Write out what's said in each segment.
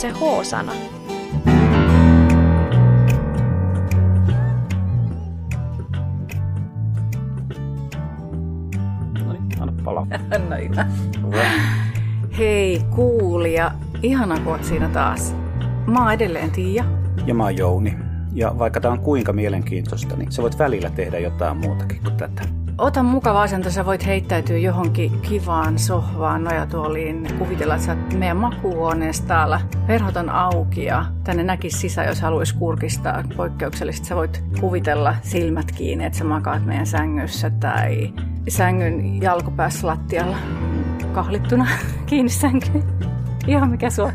se H-sana. No niin, anna palaa. No hyvä. Hei kuulija, ihana kun oot siinä taas. Mä oon edelleen Tiia. Ja mä oon Jouni. Ja vaikka tää on kuinka mielenkiintoista, niin sä voit välillä tehdä jotain muutakin kuin tätä. Ota mukava asento, sä voit heittäytyä johonkin kivaan sohvaan, nojatuoliin, kuvitella, että sä oot meidän makuuhuoneessa täällä. Verhot on auki ja tänne näkisi sisään, jos haluaisi kurkistaa poikkeuksellisesti. Sä voit kuvitella silmät kiinni, että sä makaat meidän sängyssä tai sängyn jalkopäässä lattialla kahlittuna kiinni sänkyyn. Ihan mikä sua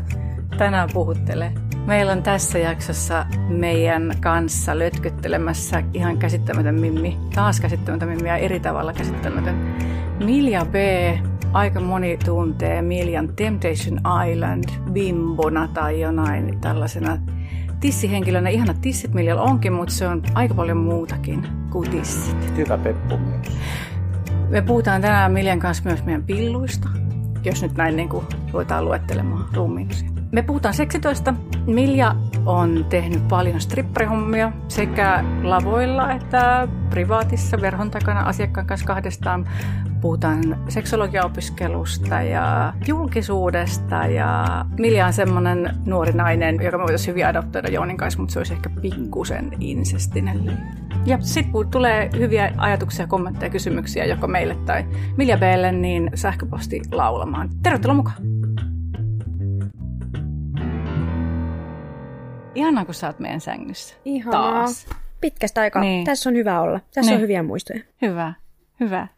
tänään puhuttelee. Meillä on tässä jaksossa meidän kanssa lötköttelemässä ihan käsittämätön mimmi. Taas käsittämätön mimmi ja eri tavalla käsittämätön. Milja B. Aika moni tuntee Miljan Temptation Island bimbona tai jonain tällaisena tissihenkilönä. Ihanat tissit Miljalla onkin, mutta se on aika paljon muutakin kuin tissit. Hyvä peppu myös. Me puhutaan tänään Miljan kanssa myös meidän pilluista, jos nyt näin niin kuin ruvetaan luettelemaan ruumiinisia. Me puhutaan seksitoista. Milja on tehnyt paljon stripparihommia sekä lavoilla että privaatissa verhon takana asiakkaan kanssa kahdestaan. Puhutaan seksologiaopiskelusta ja julkisuudesta ja Milja on semmoinen nuori nainen, joka me voitaisiin hyvin adoptoida Joonin kanssa, mutta se olisi ehkä pikkusen insestinen. Ja sitten tulee hyviä ajatuksia, kommentteja, kysymyksiä joko meille tai Milja Belle, niin sähköposti laulamaan. Tervetuloa mukaan! Ihanaa, kun sä oot meidän sängyssä. Ihanaa. Taas. Pitkästä aikaa. Niin. Tässä on hyvä olla. Tässä Niin. on hyviä muistoja. Hyvä, hyvä.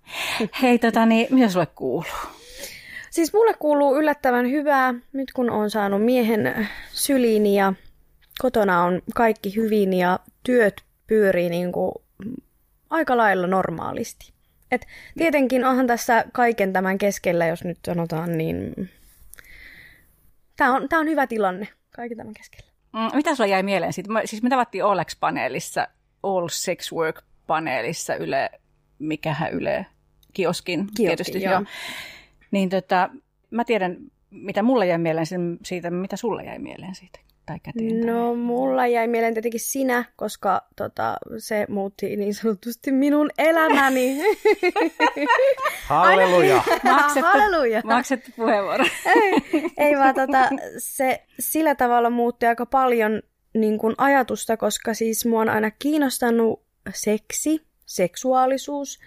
Hei, tota, niin, mitä sulle kuuluu? Siis mulle kuuluu yllättävän hyvää, nyt kun on saanut miehen syliin ja kotona on kaikki hyvin ja työt pyörii niin kuin aika lailla normaalisti. Et tietenkin onhan tässä kaiken tämän keskellä, jos nyt sanotaan, niin tämä on, tää on hyvä tilanne kaiken tämän keskellä. Mm, mitä sulla jäi mieleen siitä? Mä- Siis me tavattiin Olex-paneelissa, All Sex Work-paneelissa Yle, mikähän Yle, kioskin, Kioskin, tietysti. joo. Niin tota, mä tiedän, mitä mulla jäi mieleen siitä, mitä sulla jäi mieleen siitä. Tai käteen. tai- No, mulla jäi mieleen tietenkin sinä, koska tota, se muutti niin sanotusti minun elämäni. Halleluja! Maksettu, Halleluja. maksettu puheenvuoro. ei, ei vaan tota, se sillä tavalla muutti aika paljon niin kuin ajatusta, koska siis mua on aina kiinnostanut seksi, seksuaalisuus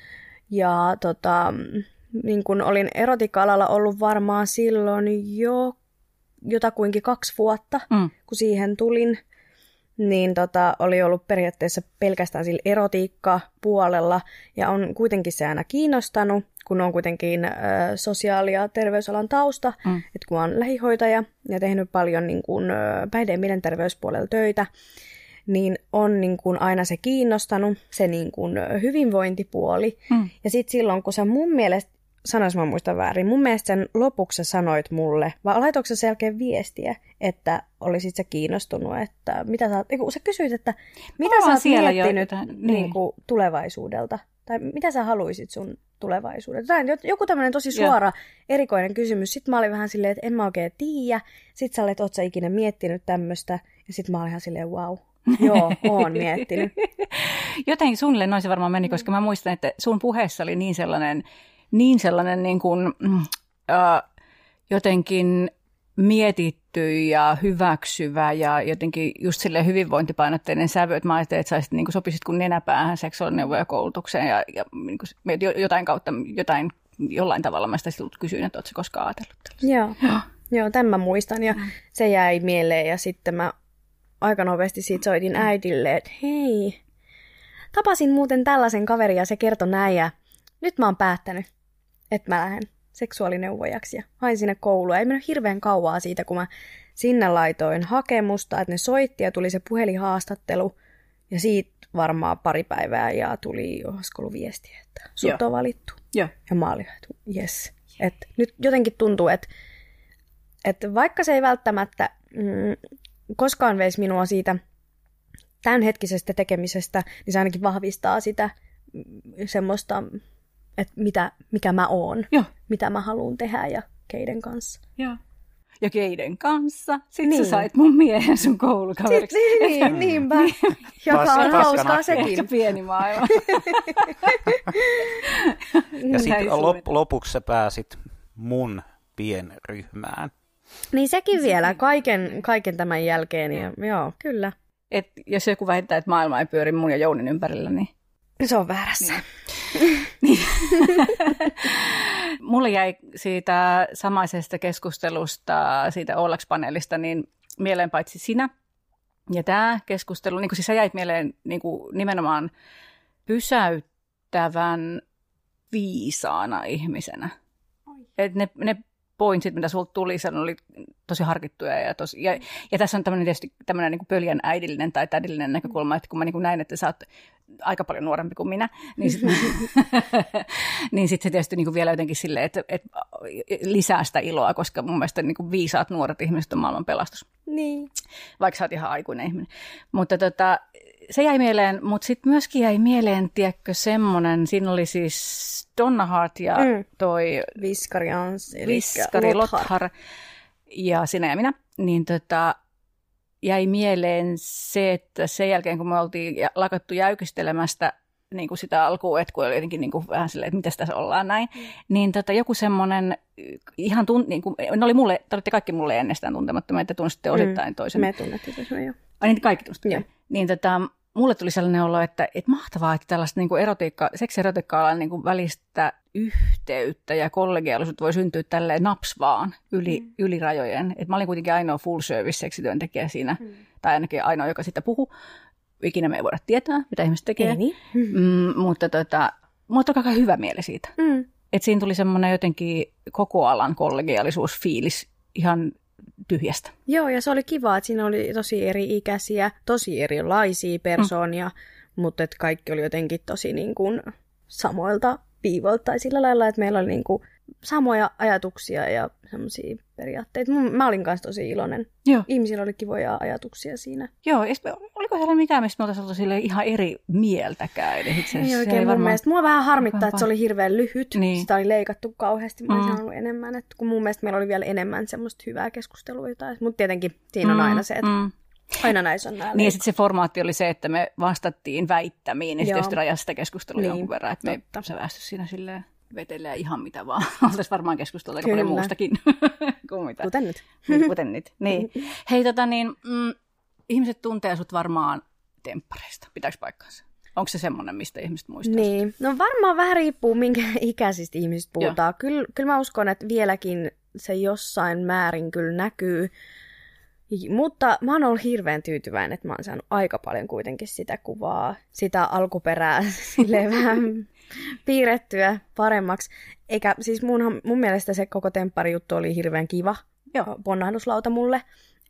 ja tota, niin kuin olin erotiikka-alalla ollut varmaan silloin jo jotakuinkin kaksi vuotta, Mm. kun siihen tulin, niin tota, oli ollut periaatteessa pelkästään sillä erotiikka-puolella, ja on kuitenkin se aina kiinnostanut, kun on kuitenkin ö, sosiaali- ja terveysalan tausta, Mm. että kun on lähihoitaja ja tehnyt paljon niin kuin, ö, päihde- ja mielenterveyspuolella töitä, niin on niin kuin aina se kiinnostanut, se niin kuin hyvinvointipuoli. Mm. Ja sitten silloin, kun sä mun mielestä, sanois mä muistan väärin, mun mielestä sen lopuksi sä sanoit mulle, vai laitoiko sä sen jälkeen viestiä, että olisit sä kiinnostunut, että mitä sä, ei, kun sä kysyit, että mitä Ollaan sä oot siellä jo miettinyt jotain- niin. niin. Kuin, tulevaisuudelta, tai mitä sä haluisit sun tulevaisuudelta. Tai joku tämmöinen tosi Joo. suora, erikoinen kysymys. Sitten mä olin vähän silleen, että en mä oikein tiedä. Sitten sä olet, oot sä ikinä miettinyt tämmöistä, ja sitten mä olin ihan silleen, wow, joo, oon miettinyt. Jotenkin suunnilleen noin se varmaan meni, koska mä muistan, että sun puheessa oli niin sellainen, niin sellainen niin kuin, mm, äh, jotenkin mietitty ja hyväksyvä ja jotenkin just sille hyvinvointipainotteinen sävy, että mä ajattelin, että sä olisit, niin kuin sopisit kuin nenäpäähän seksuaalineuvoja koulutukseen ja, ja niin kuin, jo- jotain kautta, jotain, jollain tavalla mä sitä siltä kysyin, että ootko koskaan ajatellut tällaista. Joo. Joo, tämän mä muistan ja se jäi mieleen ja sitten mä aika nopeasti siitä soitin äidille, että hei, tapasin muuten tällaisen kaverin ja se kertoi näin ja nyt mä oon päättänyt, että mä lähden seksuaalineuvojaksi ja hain sinne koulua. Ei mennyt hirveän kauaa siitä, kun mä sinne laitoin hakemusta, että ne soitti ja tuli se puhelinhaastattelu ja siitä varmaan pari päivää ja tuli olisiko ollut viesti, että sut Joo. on valittu. Joo. Ja mä olin, että yes. Et nyt jotenkin tuntuu, että, että vaikka se ei välttämättä mm, koskaan veisi minua siitä tämänhetkisestä tekemisestä, niin se ainakin vahvistaa sitä mm, semmoista, että mitä, mikä mä oon, Joo. mitä mä haluan tehdä ja keiden kanssa. Joo. ja keiden kanssa. Sitten Niin. sä sait mun miehen sun koulukaveriksi. Niin, niinpä. Joka on hauskaa sekin. Ehkä pieni maailma. Ja Näin sitten lop, lopuksi sä pääsit mun pienryhmään. Niin sekin vielä, kaiken, kaiken tämän jälkeen. Ja, joo, kyllä. Et jos joku väittää, että maailma ei pyöri mun ja Jounin ympärillä, niin Se on väärässä. Mulle jäi siitä samaisesta keskustelusta, siitä Ollax-paneelista, niin mieleen paitsi sinä ja tämä keskustelu, niin kuin siis sä jäit mieleen niin kuin nimenomaan pysäyttävän viisaana ihmisenä. Et ne, ne pointsit, mitä sulta tuli, se oli tosi harkittuja. Ja, tosi, ja, ja tässä on tämmöinen tietysti tämmöinen niin pöljän äidillinen tai tädillinen näkökulma, että kun mä niin näin, että sä oot aika paljon nuorempi kuin minä, niin sitten niin sit se tietysti niin vielä jotenkin silleen, että, että lisää sitä iloa, koska mun mielestä niin viisaat nuoret ihmiset on maailman pelastus Niin. vaikka sä oot ihan aikuinen ihminen. Mutta tota, se jäi mieleen, mutta sitten myöskin jäi mieleen, tiedätkö, semmoinen, siinä oli siis Donna Hart ja Mm. mm. toi Viskari Ans, Viskari Lothar. Lothar ja sinä ja minä, niin tota, jäi mieleen se, että sen jälkeen kun me oltiin lakattu jäykistelemästä niin kuin sitä alkuun, että kun oli jotenkin niin kuin vähän silleen, että miten tässä ollaan näin, niin tota, joku semmoinen ihan tunt, niin kuin, ne oli mulle, te olitte kaikki mulle ennestään tuntemattomia, että tunsitte osittain toisen Me tunnettiin tosiaan jo. Ai niin, kaikki tuosta. Joo. Niin tota, mulle tuli sellainen olo, että, että mahtavaa, että tällaista niin erotiikka, seksierotiikka-alan niin välistä yhteyttä ja kollegiaalisuutta voi syntyä tälle naps vaan yli, mm. yli rajojen. Et mä olin kuitenkin ainoa full service seksityöntekijä siinä, mm. tai ainakin ainoa, joka sitä puhu. Ikinä me ei voida tietää, mitä ihmiset tekee. Ei niin? Mm, mutta tota, mulla tuli aika hyvä mieli siitä. Mm. Et siinä tuli semmoinen jotenkin koko alan kollegiaalisuusfiilis ihan tyhjästä. Joo, ja se oli kiva, että siinä oli tosi eri ikäisiä, tosi erilaisia persoonia, mm. mutta että kaikki oli jotenkin tosi niin kuin samoilta piivoilta tai sillä lailla, että meillä oli niin kuin samoja ajatuksia ja semmoisia periaatteita. Mä olin kanssa tosi iloinen. Joo. Ihmisillä oli kivoja ajatuksia siinä. Joo, ja oliko siellä mitään, mistä me oltaisiin oltu sille ihan eri mieltäkään? Eli itse Ei se oikein mun varmaan- mielestä. Mua vähän harmittaa, että se oli hirveän lyhyt. Niin. Sitä oli leikattu kauheasti. Mä olisin Mm. halunnut enemmän. Että kun mun mielestä meillä oli vielä enemmän semmoista hyvää keskustelua. Mutta tietenkin siinä on Mm, aina se, että mm. aina näissä on nämä Niin ja sitten se formaatti oli se, että me vastattiin väittämiin, Joo. sitten rajasi sitä keskustelua Niin, jonkun verran, että me ei sävästy siinä silleen vetelee ihan mitä vaan. Oltaisiin varmaan keskusteltu aika paljon muustakin kuin mitä. Kuten nyt. Niin, kuten nyt. Niin. Hei, tota niin, mm, ihmiset tuntee sut varmaan temppareista. Pitääkö paikkaansa? Onko se semmoinen, mistä ihmiset muistaa? Niin, no varmaan vähän riippuu, minkä ikäisistä ihmisistä puhutaan. Kyllä, kyllä mä uskon, että vieläkin se jossain määrin kyllä näkyy. Mutta mä oon ollut hirveän tyytyväinen, että mä oon saanut aika paljon kuitenkin sitä kuvaa, sitä alkuperää silleen vähän piirrettyä paremmaksi. Eikä siis munhan, mun mielestä se koko temppari-juttu oli hirveän kiva Joo. ponnahduslauta mulle.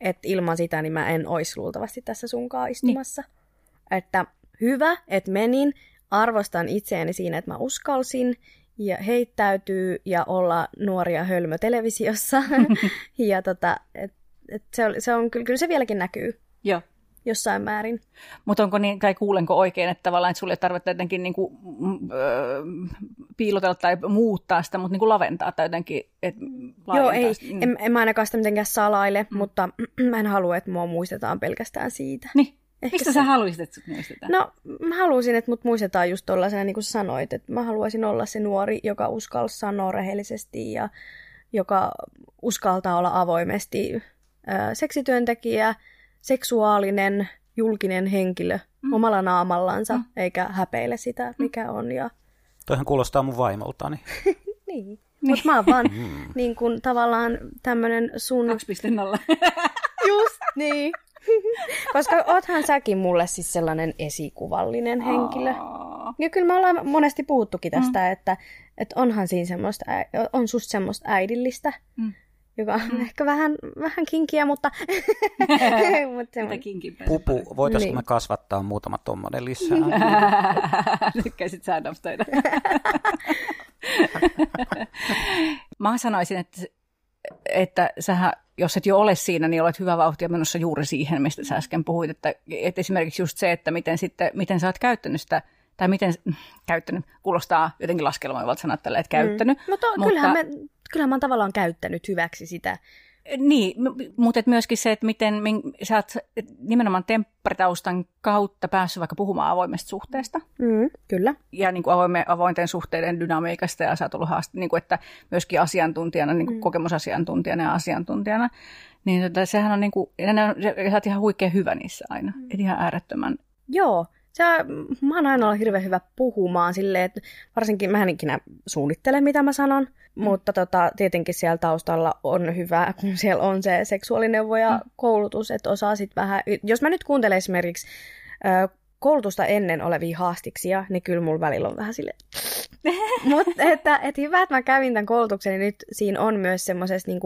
Että ilman sitä niin mä en ois luultavasti tässä sunkaan istumassa. Niin. Että hyvä, että menin. Arvostan itseäni siinä, että mä uskalsin ja heittäytyy ja olla nuoria hölmö televisiossa. ja tota, et, et se, on, se on kyllä, kyllä se vieläkin näkyy Joo. Jossain määrin. Mutta onko niin, tai kuulenko oikein, että tavallaan, että sulle ei tarvitse jotenkin niin kuin, mm, öö, piilotella tai muuttaa sitä, mutta niin kuin laventaa tai jotenkin, että Joo, ei, sitä. Mm. en, en mä ainakaan sitä mitenkään salaile, mm. mutta mä en halua, että mua muistetaan pelkästään siitä. Niin. Ehkä Mistä se- sä haluaisit, että sut muistetaan? No, mä haluaisin, että mut muistetaan just tollaisena, niin kuin sä sanoit, että mä haluaisin olla se nuori, joka uskaltaa sanoa rehellisesti ja joka uskaltaa olla avoimesti ö, seksityöntekijä, seksuaalinen, julkinen henkilö mm. omalla naamallansa, mm. eikä häpeile sitä, mikä on. Ja, Toihan kuulostaa mun vaimoltani. niin. niin. Mutta mä oon vaan niin kun, tavallaan tämmönen sun... 2.0. Just niin. Koska oothan säkin mulle siis sellainen esikuvallinen henkilö. Ja kyllä me ollaan monesti puhuttukin tästä, mm. että, että onhan siinä semmoista, on susta semmoista äidillistä, Mm. On mm. ehkä vähän, vähän kinkiä, mutta... mutta Pupu, voitaisiko Niin. me kasvattaa muutama tommonen lisää? Tykkäisit sä. Mä sanoisin, että, että sähän, jos et jo ole siinä, niin olet hyvä vauhtia menossa juuri siihen, mistä sä äsken puhuit. Että, että esimerkiksi just se, että miten, sitten, miten sä oot käyttänyt sitä, tai miten käyttänyt, kuulostaa jotenkin laskelmoivalta sanat tälle, että käyttänyt. Mm. Mutta, Mutta- kyllähän, me, kyllähän mä oon tavallaan käyttänyt hyväksi sitä Niin, mutta et myöskin se, että miten min, sä oot nimenomaan temppäritaustan kautta päässyt vaikka puhumaan avoimesta suhteesta. Mm, kyllä. Ja niin kuin avoime, avointen suhteiden dynamiikasta ja sä oot ollut haaste, niin kuin, että myöskin asiantuntijana, niin kuin mm. kokemusasiantuntijana ja asiantuntijana. Niin tota, sehän on niin kuin, sä oot ihan huikea hyvä niissä aina. Mm. ihan äärettömän. Joo, se, mä oon aina ollut hirveän hyvä puhumaan silleen, että varsinkin mä en ikinä suunnittele, mitä mä sanon. Mutta tota, tietenkin siellä taustalla on hyvä, kun siellä on se seksuaalineuvo ja mm. koulutus, että osaa sitten vähän, jos mä nyt kuuntelen esimerkiksi ö, koulutusta ennen olevia haastiksia, niin kyllä mulla välillä on vähän sille. mutta että, että hyvä, että mä kävin tämän koulutuksen, niin nyt siinä on myös semmoisessa, niin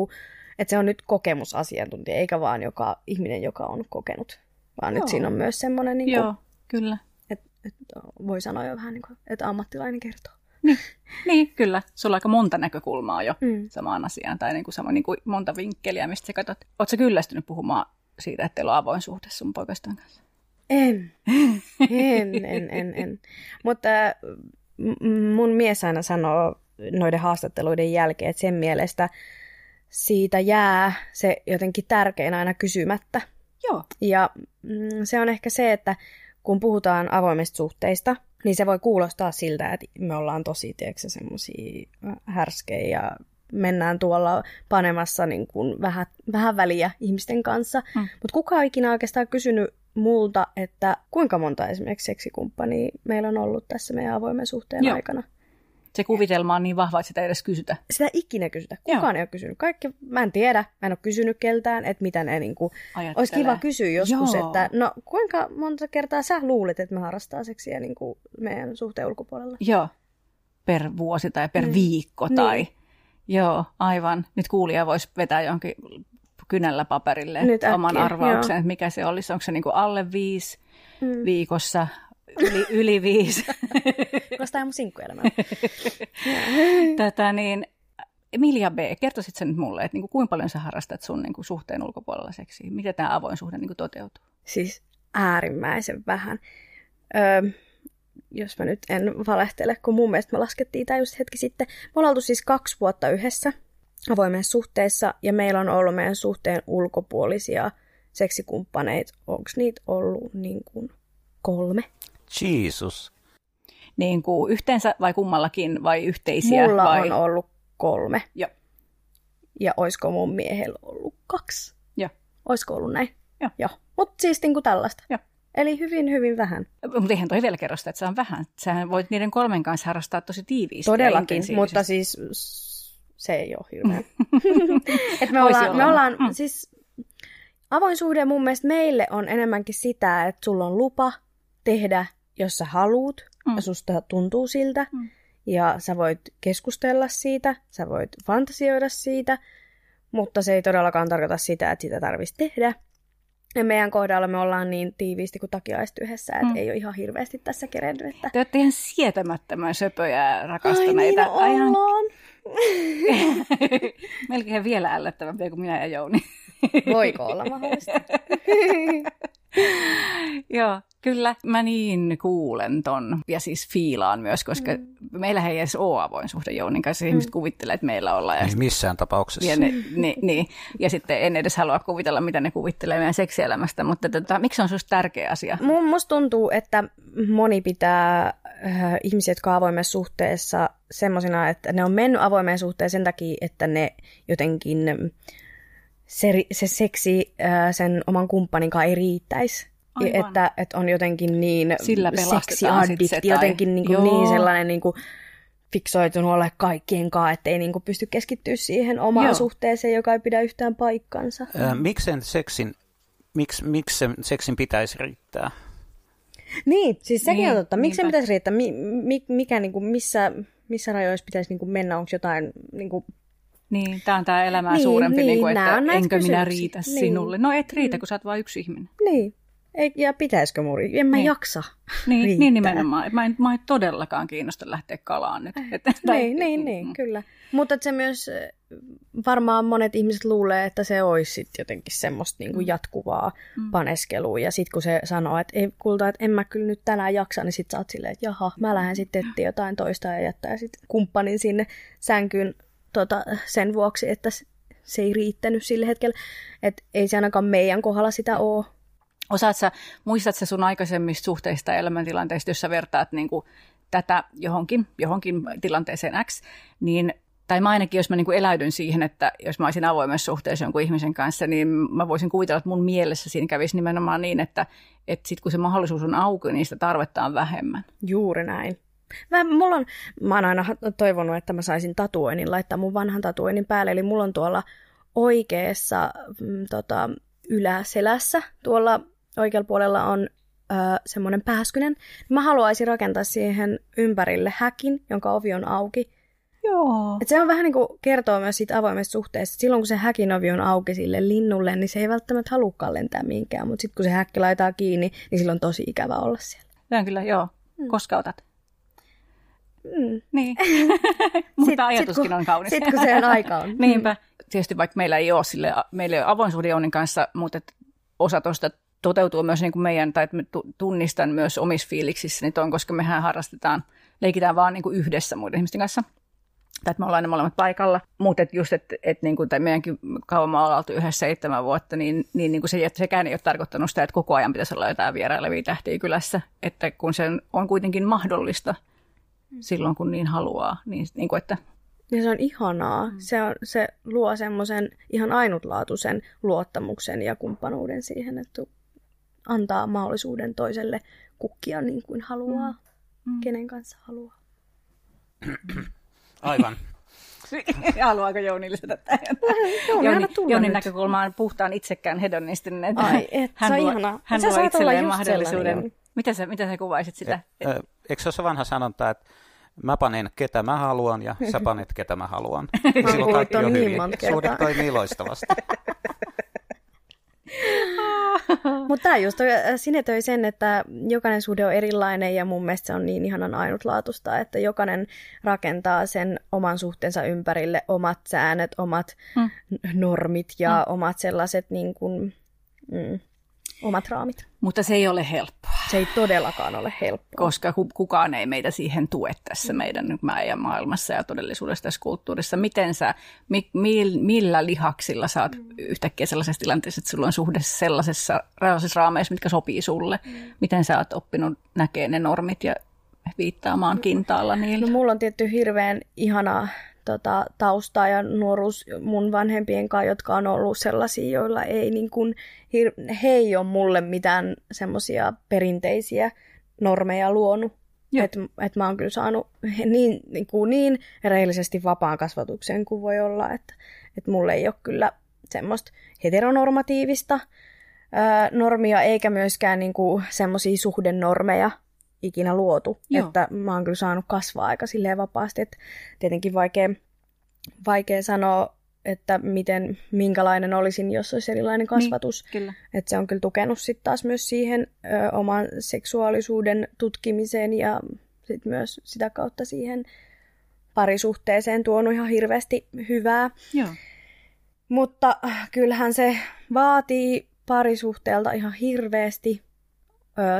että se on nyt kokemusasiantuntija, eikä vaan joka ihminen, joka on kokenut, vaan Joo. nyt siinä on myös semmoinen niin Joo. Kyllä. Että et, voi sanoa jo vähän niin kuin, että ammattilainen kertoo. Niin, niin, kyllä. Sulla on aika monta näkökulmaa jo mm. samaan asiaan, tai niin kuin sama, niin kuin monta vinkkeliä, mistä sä katsot. Oletko kyllästynyt puhumaan siitä, että teillä on avoin suhde sun poikastaan kanssa? En. en, en, en, en. Mutta mun mies aina sanoo noiden haastatteluiden jälkeen, että sen mielestä siitä jää se jotenkin tärkein aina kysymättä. Joo. Ja mm, se on ehkä se, että kun puhutaan avoimista suhteista, niin se voi kuulostaa siltä, että me ollaan tosi, tiedätkö, semmoisia härskejä ja mennään tuolla panemassa niin kuin vähän, vähän väliä ihmisten kanssa. Mm. Mutta kukaan on ikinä oikeastaan kysynyt multa, että kuinka monta esimerkiksi seksikumppania meillä on ollut tässä meidän avoimen suhteen Joo. aikana. Se kuvitelma on niin vahva, että sitä ei edes kysytä. Sitä ikinä kysytä. Kukaan Joo. ei ole kysynyt. Kaikki, mä en tiedä, mä en ole kysynyt keltään, että mitä ne niin kuin, olisi kiva kysyä joskus, Joo. että no kuinka monta kertaa sä luulet, että me harrastaa seksiä niin kuin meidän suhteen ulkopuolella? Joo, per vuosi tai per mm. viikko tai... Niin. Joo, aivan. Nyt kuulija voisi vetää jonkin kynällä paperille Nyt oman äkkiä, arvauksen, joo. että mikä se olisi. Onko se niin kuin alle viisi mm. viikossa, yli, yli viisi. Kuulostaa mun sinkkuelämää. Tätä niin, Emilia B., kertoisit sä nyt mulle, että niin kuinka paljon sä harrastat sun niin kuin, suhteen ulkopuolella seksiä? Miten tämä avoin suhde niin kuin, toteutuu? Siis äärimmäisen vähän. Öö, jos mä nyt en valehtele, kun mun mielestä me laskettiin tämä just hetki sitten. Me ollaan oltu siis kaksi vuotta yhdessä avoimessa suhteessa, ja meillä on ollut meidän suhteen ulkopuolisia seksikumppaneita. Onko niitä ollut niin kuin kolme? Jesus. Niin kuin yhteensä vai kummallakin vai yhteisiä? Mulla vai? on ollut kolme. Joo. Ja oisko mun miehellä ollut kaksi? Joo. Oisko ollut näin? Joo. Joo. Mutta siis niin kuin tällaista. Joo. Eli hyvin, hyvin vähän. Mutta eihän toi vielä kerro sitä, että se on vähän. Sähän voit niiden kolmen kanssa harrastaa tosi tiiviisti. Todellakin, mutta siis se ei ole hirveä. Et me, ollaan, me ollaan, mm. siis avoin suhde mun mielestä meille on enemmänkin sitä, että sulla on lupa tehdä, jos sä haluut, mm. ja susta tuntuu siltä, mm. ja sä voit keskustella siitä, sä voit fantasioida siitä, mutta se ei todellakaan tarkoita sitä, että sitä tarvitsisi tehdä. Ja meidän kohdalla me ollaan niin tiiviisti kuin takiaistu yhdessä, että mm. ei ole ihan hirveästi tässä kerennyt. Että... Te olette ihan sietämättömän söpöjä rakastuneita. Ai niin, ollaan. Melkein vielä ällöttävämpiä kuin minä ja Jouni. Voiko olla mahdollista? Joo, kyllä. Mä niin kuulen ton ja siis fiilaan myös, koska mm. meillä ei edes ole avoin suhde Jounin kanssa. Mm. Ihmiset kuvittelee, että meillä ollaan. Ja ei missään tapauksessa. Ja ne, ne, niin. ja sitten en edes halua kuvitella, mitä ne kuvittelee meidän seksielämästä. Mutta tota, miksi on sinusta tärkeä asia? Musta tuntuu, että moni pitää äh, ihmisiä, jotka on avoimessa suhteessa semmoisina, että ne on mennyt avoimeen suhteen sen takia, että ne jotenkin se, se seksi äh, sen oman kumppanin kanssa ei riittäisi. Että, että on jotenkin niin Sillä seksiaddikti, jotenkin niin, kuin niin sellainen niin kuin fiksoitunut ole kaikkien kanssa, että ei niin kuin pysty keskittyä siihen omaan Joo. suhteeseen, joka ei pidä yhtään paikkansa. Äh, miksi seksin, miksi, miksi sen seksin pitäisi riittää? Niin, siis sekin niin, on totta. Miksi se pitäisi riittää? Mi, mi, mikä, niin kuin, missä, missä rajoissa pitäisi niin kuin mennä? Onko jotain niin kuin, niin, tämä on tämä elämää niin, suurempi, niin, niin kuin, että enkö minä riitä niin. sinulle. No et riitä, mm. kun sä oot vain yksi ihminen. Niin, ei, ja pitäisikö muri? En mä niin. jaksa niin, niin nimenomaan. Mä en, mä en todellakaan kiinnosta lähteä kalaan nyt. Että, tai, niin, niin, niin, mm. kyllä. Mutta se myös varmaan monet ihmiset luulee, että se olisi sit jotenkin semmoista niinku mm. jatkuvaa mm. paneskelua. Ja sitten kun se sanoo, että ei kulta, että en mä kyllä nyt tänään jaksa, niin sitten sä oot silleen, että jaha, mä lähden sitten etsiä jotain toista ja jättää sitten kumppanin sinne sänkyyn tota, sen vuoksi, että se ei riittänyt sille hetkellä. Että ei se ainakaan meidän kohdalla sitä ole. Osaat sä, muistat sä sun aikaisemmista suhteista ja elämäntilanteista, jos sä vertaat niin kuin tätä johonkin, johonkin tilanteeseen X, niin tai mä ainakin, jos mä niin kuin eläydyn siihen, että jos mä olisin avoimessa suhteessa jonkun ihmisen kanssa, niin mä voisin kuvitella, että mun mielessä siinä kävisi nimenomaan niin, että, että sit kun se mahdollisuus on auki, niin sitä tarvetta on vähemmän. Juuri näin. Mä, mulla on, mä oon aina toivonut, että mä saisin tatuoinnin, laittaa mun vanhan tatuoinnin päälle. Eli mulla on tuolla oikeassa mm, tota, yläselässä, tuolla oikealla puolella on ö, semmoinen pääskynen. Mä haluaisin rakentaa siihen ympärille häkin, jonka ovi on auki. Joo. Et se on vähän niin kuin kertoo myös siitä avoimesta suhteesta. Silloin kun se häkin ovi on auki sille linnulle, niin se ei välttämättä halukkaan lentää minkään. Mutta sitten kun se häkki laitetaan kiinni, niin silloin on tosi ikävä olla siellä. Tämä on kyllä, joo. Mm. Koska otat? Mm. Niin. Mutta Sit- ajatuskin sit kun- on kaunis. Sitten kun se on aika on. Niinpä. Tietysti vaikka meillä ei ole, sille, meillä ei ole avoin suhde Jounin kanssa, mutta osa tuosta toteutuu myös niin kuin meidän, tai että me tu- tunnistan myös omissa fiiliksissä, niin ton, koska mehän harrastetaan, leikitään vaan niin kuin yhdessä muiden ihmisten kanssa. Tai että me ollaan aina molemmat paikalla. Mutta et just, että et niin kuin, tai meidänkin kauan me ollaan oltu yhdessä seitsemän vuotta, niin, niin, niin kuin se, että sekään ei ole tarkoittanut sitä, että koko ajan pitäisi olla jotain vierailevia tähtiä kylässä. Että kun se on kuitenkin mahdollista silloin, kun niin haluaa, niin, niin kuin, että Ja se on ihanaa. Mm. Se, on, se luo semmoisen ihan ainutlaatuisen luottamuksen ja kumppanuuden siihen, että antaa mahdollisuuden toiselle kukkia niin kuin haluaa, mm. kenen kanssa haluaa. Aivan. Haluaako Jouni lisätä tähän? Jouni, Jouni, Jounin nyt. näkökulma on puhtaan itsekään hedonistinen. Ai, et, hän se on luo, ihanaa. Hän Sä luo itselleen mahdollisuuden. sellainen, Mitä sä, mitä sä kuvaisit sitä? Ö, Eikö se ole se vanha sanonta, että mä panen ketä mä haluan ja sä panet ketä mä haluan. oon Silloin kaikki on hyvin. Suhde toimii loistavasti. Mutta tämä just äh, sinetöi sen, että jokainen suhde on erilainen ja mun mielestä se on niin ihanan ainutlaatuista, että jokainen rakentaa sen oman suhteensa ympärille omat säännöt, omat Mm. normit ja omat sellaiset niin kuin, mm, omat raamit. mutta se ei ole helppoa, Se ei todellakaan ole helppoa. koska ku- kukaan ei meitä siihen tue tässä meidän meidän maailmassa ja todellisuudessa tässä kulttuurissa. Miten sä, mi, mi, millä lihaksilla sä oot yhtäkkiä sellaisessa tilanteessa, että sulla on suhde sellaisessa, sellaisissa raameissa, mitkä sopii sulle? Miten sä oot oppinut näkemään ne normit ja viittaamaan kintaalla niillä? No mulla on tietty hirveän ihana tota, tausta ja nuoruus mun vanhempien kanssa, jotka on ollut sellaisia, joilla ei niin kuin, he ei ole mulle mitään semmoisia perinteisiä normeja luonut. Että et mä oon kyllä saanut niin, niin, kuin niin rehellisesti vapaan kasvatuksen kuin voi olla, että et mulle ei ole kyllä semmoista heteronormatiivista ää, normia eikä myöskään niin kuin semmoisia suhdenormeja ikinä luotu. Joo. Että mä oon kyllä saanut kasvaa aika silleen vapaasti, että tietenkin vaikea, vaikea sanoa, että miten, minkälainen olisin, jos olisi erilainen kasvatus. Niin, kyllä. Että se on kyllä tukenut sitten taas myös siihen ö, oman seksuaalisuuden tutkimiseen ja sit myös sitä kautta siihen parisuhteeseen tuonut ihan hirveästi hyvää. Joo. Mutta kyllähän se vaatii parisuhteelta ihan hirveästi.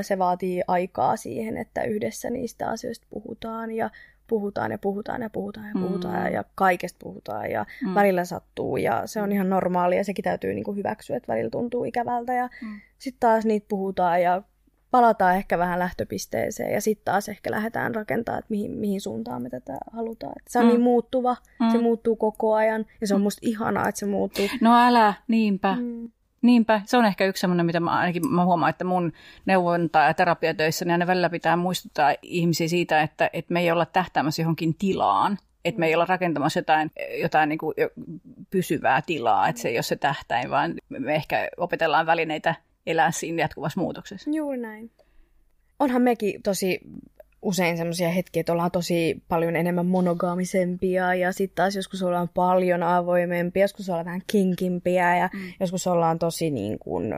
Se vaatii aikaa siihen, että yhdessä niistä asioista puhutaan ja puhutaan ja puhutaan ja puhutaan ja Mm. puhutaan ja kaikesta puhutaan ja Mm. välillä sattuu ja se on ihan normaalia. Sekin täytyy niinku hyväksyä, että välillä tuntuu ikävältä ja Mm. sitten taas niitä puhutaan ja palataan ehkä vähän lähtöpisteeseen ja sitten taas ehkä lähdetään rakentamaan, että mihin, mihin suuntaan me tätä halutaan. Et se on Mm. niin muuttuva, se Mm. muuttuu koko ajan ja se on musta ihanaa, että se muuttuu. No älä, niinpä. Mm. Niinpä, se on ehkä yksi semmoinen, mitä mä ainakin mä huomaan, että mun neuvonta- ja terapiatöissä, niin aina välillä pitää muistuttaa ihmisiä siitä, että, että me ei olla tähtäämässä johonkin tilaan, että me ei olla rakentamassa jotain, jotain niin kuin pysyvää tilaa, että se ei ole se tähtäin, vaan me ehkä opetellaan välineitä elää siinä jatkuvassa muutoksessa. Juuri näin. Onhan mekin tosi usein semmoisia hetkiä, että ollaan tosi paljon enemmän monogaamisempia ja sitten taas joskus ollaan paljon avoimempia, joskus ollaan vähän kinkimpiä ja mm. joskus ollaan tosi niin kuin,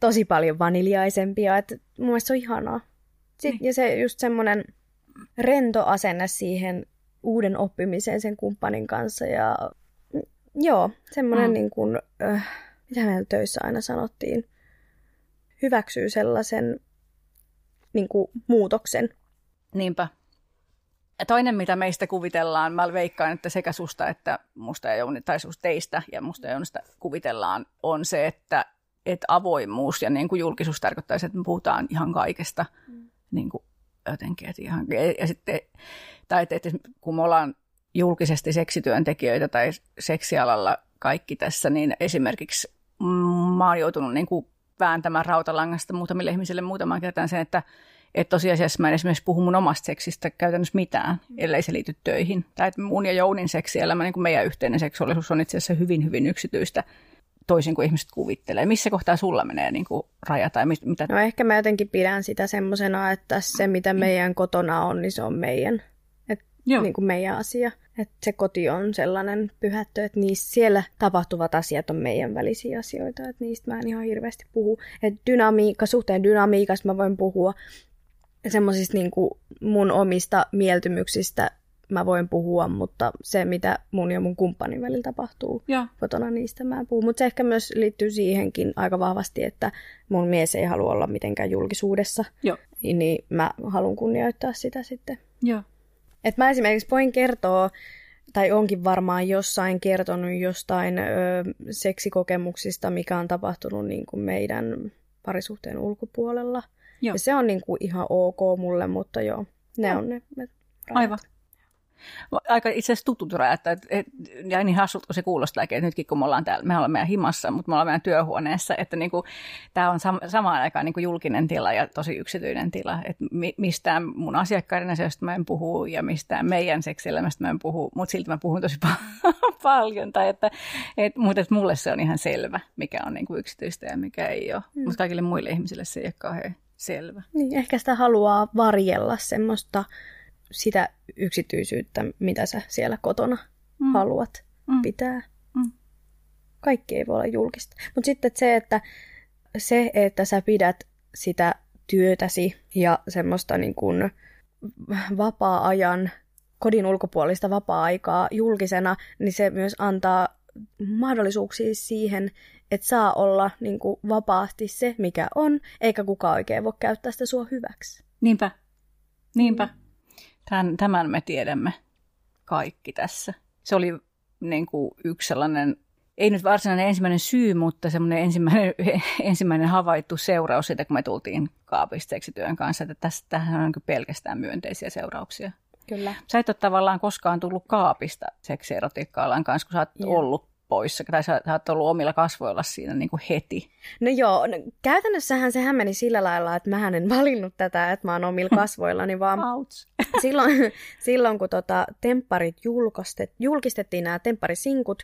tosi paljon vaniljaisempia. Et mun mielestä se on ihanaa. Sit, Niin. Ja se just semmoinen rento asenne siihen uuden oppimiseen sen kumppanin kanssa ja mm, joo, semmoinen Mm. mm. niin kuin, äh, mitä meillä töissä aina sanottiin, hyväksyy sellaisen niin kuin, muutoksen. Niinpä. Ja toinen, mitä meistä kuvitellaan, mä veikkaan, että sekä susta että musta ja Jouni, tai susta teistä ja musta ja Jounista kuvitellaan, on se, että, että avoimuus ja niin kuin julkisuus tarkoittaisi, että me puhutaan ihan kaikesta mm. niin kuin jotenkin. Että ihan, ja sitten, tai että, että kun me ollaan julkisesti seksityöntekijöitä tai seksialalla kaikki tässä, niin esimerkiksi mä oon joutunut niin kuin vääntämään rautalangasta muutamille ihmisille muutaman kertaan sen, että, että tosiasiassa mä en esimerkiksi puhu mun omasta seksistä käytännössä mitään, ellei se liity töihin. Tai että mun ja Jounin seksielämä, niin kuin meidän yhteinen seksuaalisuus on itse asiassa hyvin, hyvin yksityistä toisin kuin ihmiset kuvittelee. Missä kohtaa sulla menee niin kuin raja tai mit, mitä? No ehkä mä jotenkin pidän sitä semmoisena, että se mitä meidän kotona on, niin se on meidän. Et, niin kuin meidän asia. Että se koti on sellainen pyhättö, että niissä, siellä tapahtuvat asiat on meidän välisiä asioita. Että niistä mä en ihan hirveästi puhu. Että dynamiikka, suhteen dynamiikasta mä voin puhua. Semmoisista niin mun omista mieltymyksistä mä voin puhua, mutta se, mitä mun ja mun kumppanin välillä tapahtuu ja. kotona, niistä mä en puhu. Mutta se ehkä myös liittyy siihenkin aika vahvasti, että mun mies ei halua olla mitenkään julkisuudessa. Joo. Niin mä haluan kunnioittaa sitä sitten. Joo. Et mä esimerkiksi voin kertoa, tai onkin varmaan jossain kertonut jostain ö, seksikokemuksista, mikä on tapahtunut niin kuin meidän parisuhteen ulkopuolella. Joo. Ja se on niin kuin ihan ok mulle, mutta joo, ne joo. on ne. ne Aivan aika itse asiassa rajat, että, et, ja niin hassut, se kuulostaa, että nytkin kun me ollaan täällä, me ollaan meidän himassa, mutta me ollaan meidän työhuoneessa, että niin kuin, tämä on sam- samaan aikaan niin kuin julkinen tila ja tosi yksityinen tila, että mi- mistään mun asiakkaiden asioista mä en puhu ja mistään meidän seksielämästä mä en puhu, mutta silti mä puhun tosi pa- paljon, tai että, et, mutta että mulle se on ihan selvä, mikä on niin kuin yksityistä ja mikä ei ole, mm. mutta kaikille muille ihmisille se ei ole kauhean selvä. Niin, ehkä sitä haluaa varjella semmoista sitä yksityisyyttä, mitä sä siellä kotona mm. haluat mm. pitää. Mm. Kaikki ei voi olla julkista. Mutta sitten se, että se, että sä pidät sitä työtäsi ja semmoista niin kuin vapaa-ajan, kodin ulkopuolista vapaa-aikaa julkisena, niin se myös antaa mahdollisuuksia siihen, että saa olla niin kuin vapaasti se, mikä on, eikä kukaan oikein voi käyttää sitä sua hyväksi. Niinpä. Niinpä. Tämän, tämän me tiedämme kaikki tässä. Se oli niin kuin yksi sellainen, ei nyt varsinainen ensimmäinen syy, mutta semmoinen ensimmäinen, ensimmäinen havaittu seuraus siitä, kun me tultiin kaapista seksityön kanssa, että tässä, tähän on pelkästään myönteisiä seurauksia. Kyllä. Sä et ole tavallaan koskaan tullut kaapista seksierotiikka kanssa, kun sä oot Joo. ollut poissa, tai sä, sä oot ollut omilla kasvoilla siinä niin kuin heti. No joo, no, käytännössähän sehän meni sillä lailla, että mä en valinnut tätä, että mä oon omilla kasvoillani, vaan silloin, silloin, kun tota, tempparit julkistet, julkistettiin nämä tempparisinkut,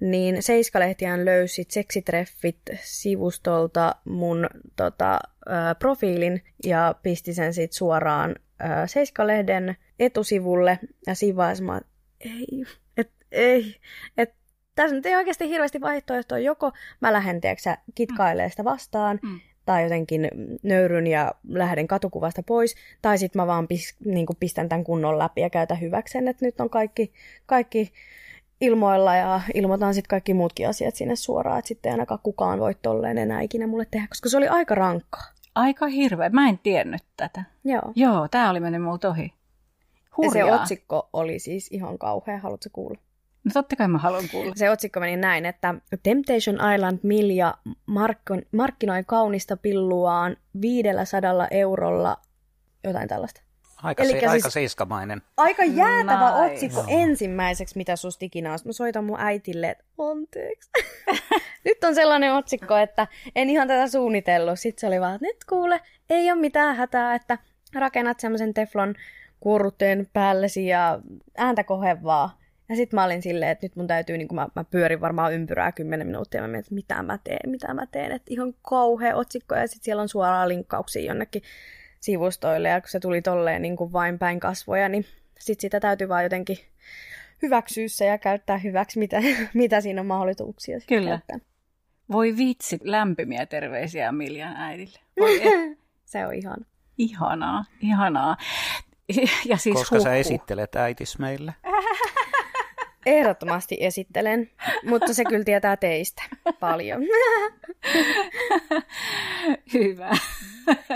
niin Seiskalehtiään löysit seksitreffit sivustolta mun tota, ö, profiilin ja pisti sen sitten suoraan ö, Seiskalehden etusivulle. Ja siinä vaiheessa mä, ei, et, ei, et tässä nyt ei oikeasti hirveästi vaihtoehtoa. Joko mä lähden, tiedätkö, kitkailemaan sitä vastaan, mm. tai jotenkin nöyryn ja lähden katukuvasta pois, tai sitten mä vaan pis, niin pistän tämän kunnon läpi ja käytän hyväksen, että nyt on kaikki, kaikki ilmoilla ja ilmoitan sitten kaikki muutkin asiat sinne suoraan, että sitten ei ainakaan kukaan voi tolleen enää ikinä mulle tehdä, koska se oli aika rankkaa. Aika hirveä. Mä en tiennyt tätä. Joo. Joo, tää oli mennyt multa ohi. Hurjaa. Ja se otsikko oli siis ihan kauhea. Haluatko kuulla? No totta kai mä haluan kuulla. Se otsikko meni näin, että Temptation Island Milja markkon, markkinoi kaunista pilluaan 500 eurolla, jotain tällaista. Aika, se, siis, aika seiskamainen. Aika jäätävä nice. otsikko ensimmäiseksi, mitä susta ikinä Mä soitan mun äitille, että anteeksi. nyt on sellainen otsikko, että en ihan tätä suunnitellut. Sitten se oli vaan, että nyt kuule, ei ole mitään hätää, että rakennat semmoisen teflon kuorruteen päällesi ja ääntä kohevaa. Ja sitten mä olin silleen, että nyt mun täytyy, niin kun mä, mä pyörin varmaan ympyrää 10 minuuttia, ja mä mietin, että mitä mä teen, mitä mä teen, että ihan kauhea otsikko, ja sitten siellä on suoraan linkkauksia jonnekin sivustoille, ja kun se tuli tolleen niin kuin vain päin kasvoja, niin sitten sitä täytyy vaan jotenkin hyväksyä se ja käyttää hyväksi, mitä, mitä siinä on mahdollisuuksia. Kyllä. Käyttää. Voi vitsi, lämpimiä terveisiä Miljan äidille. Voi et. se on ihan. Ihanaa, ihanaa. Ja siis Koska hukkuu. sä esittelet äitis meille. Ehdottomasti esittelen, mutta se kyllä tietää teistä paljon. Hyvä.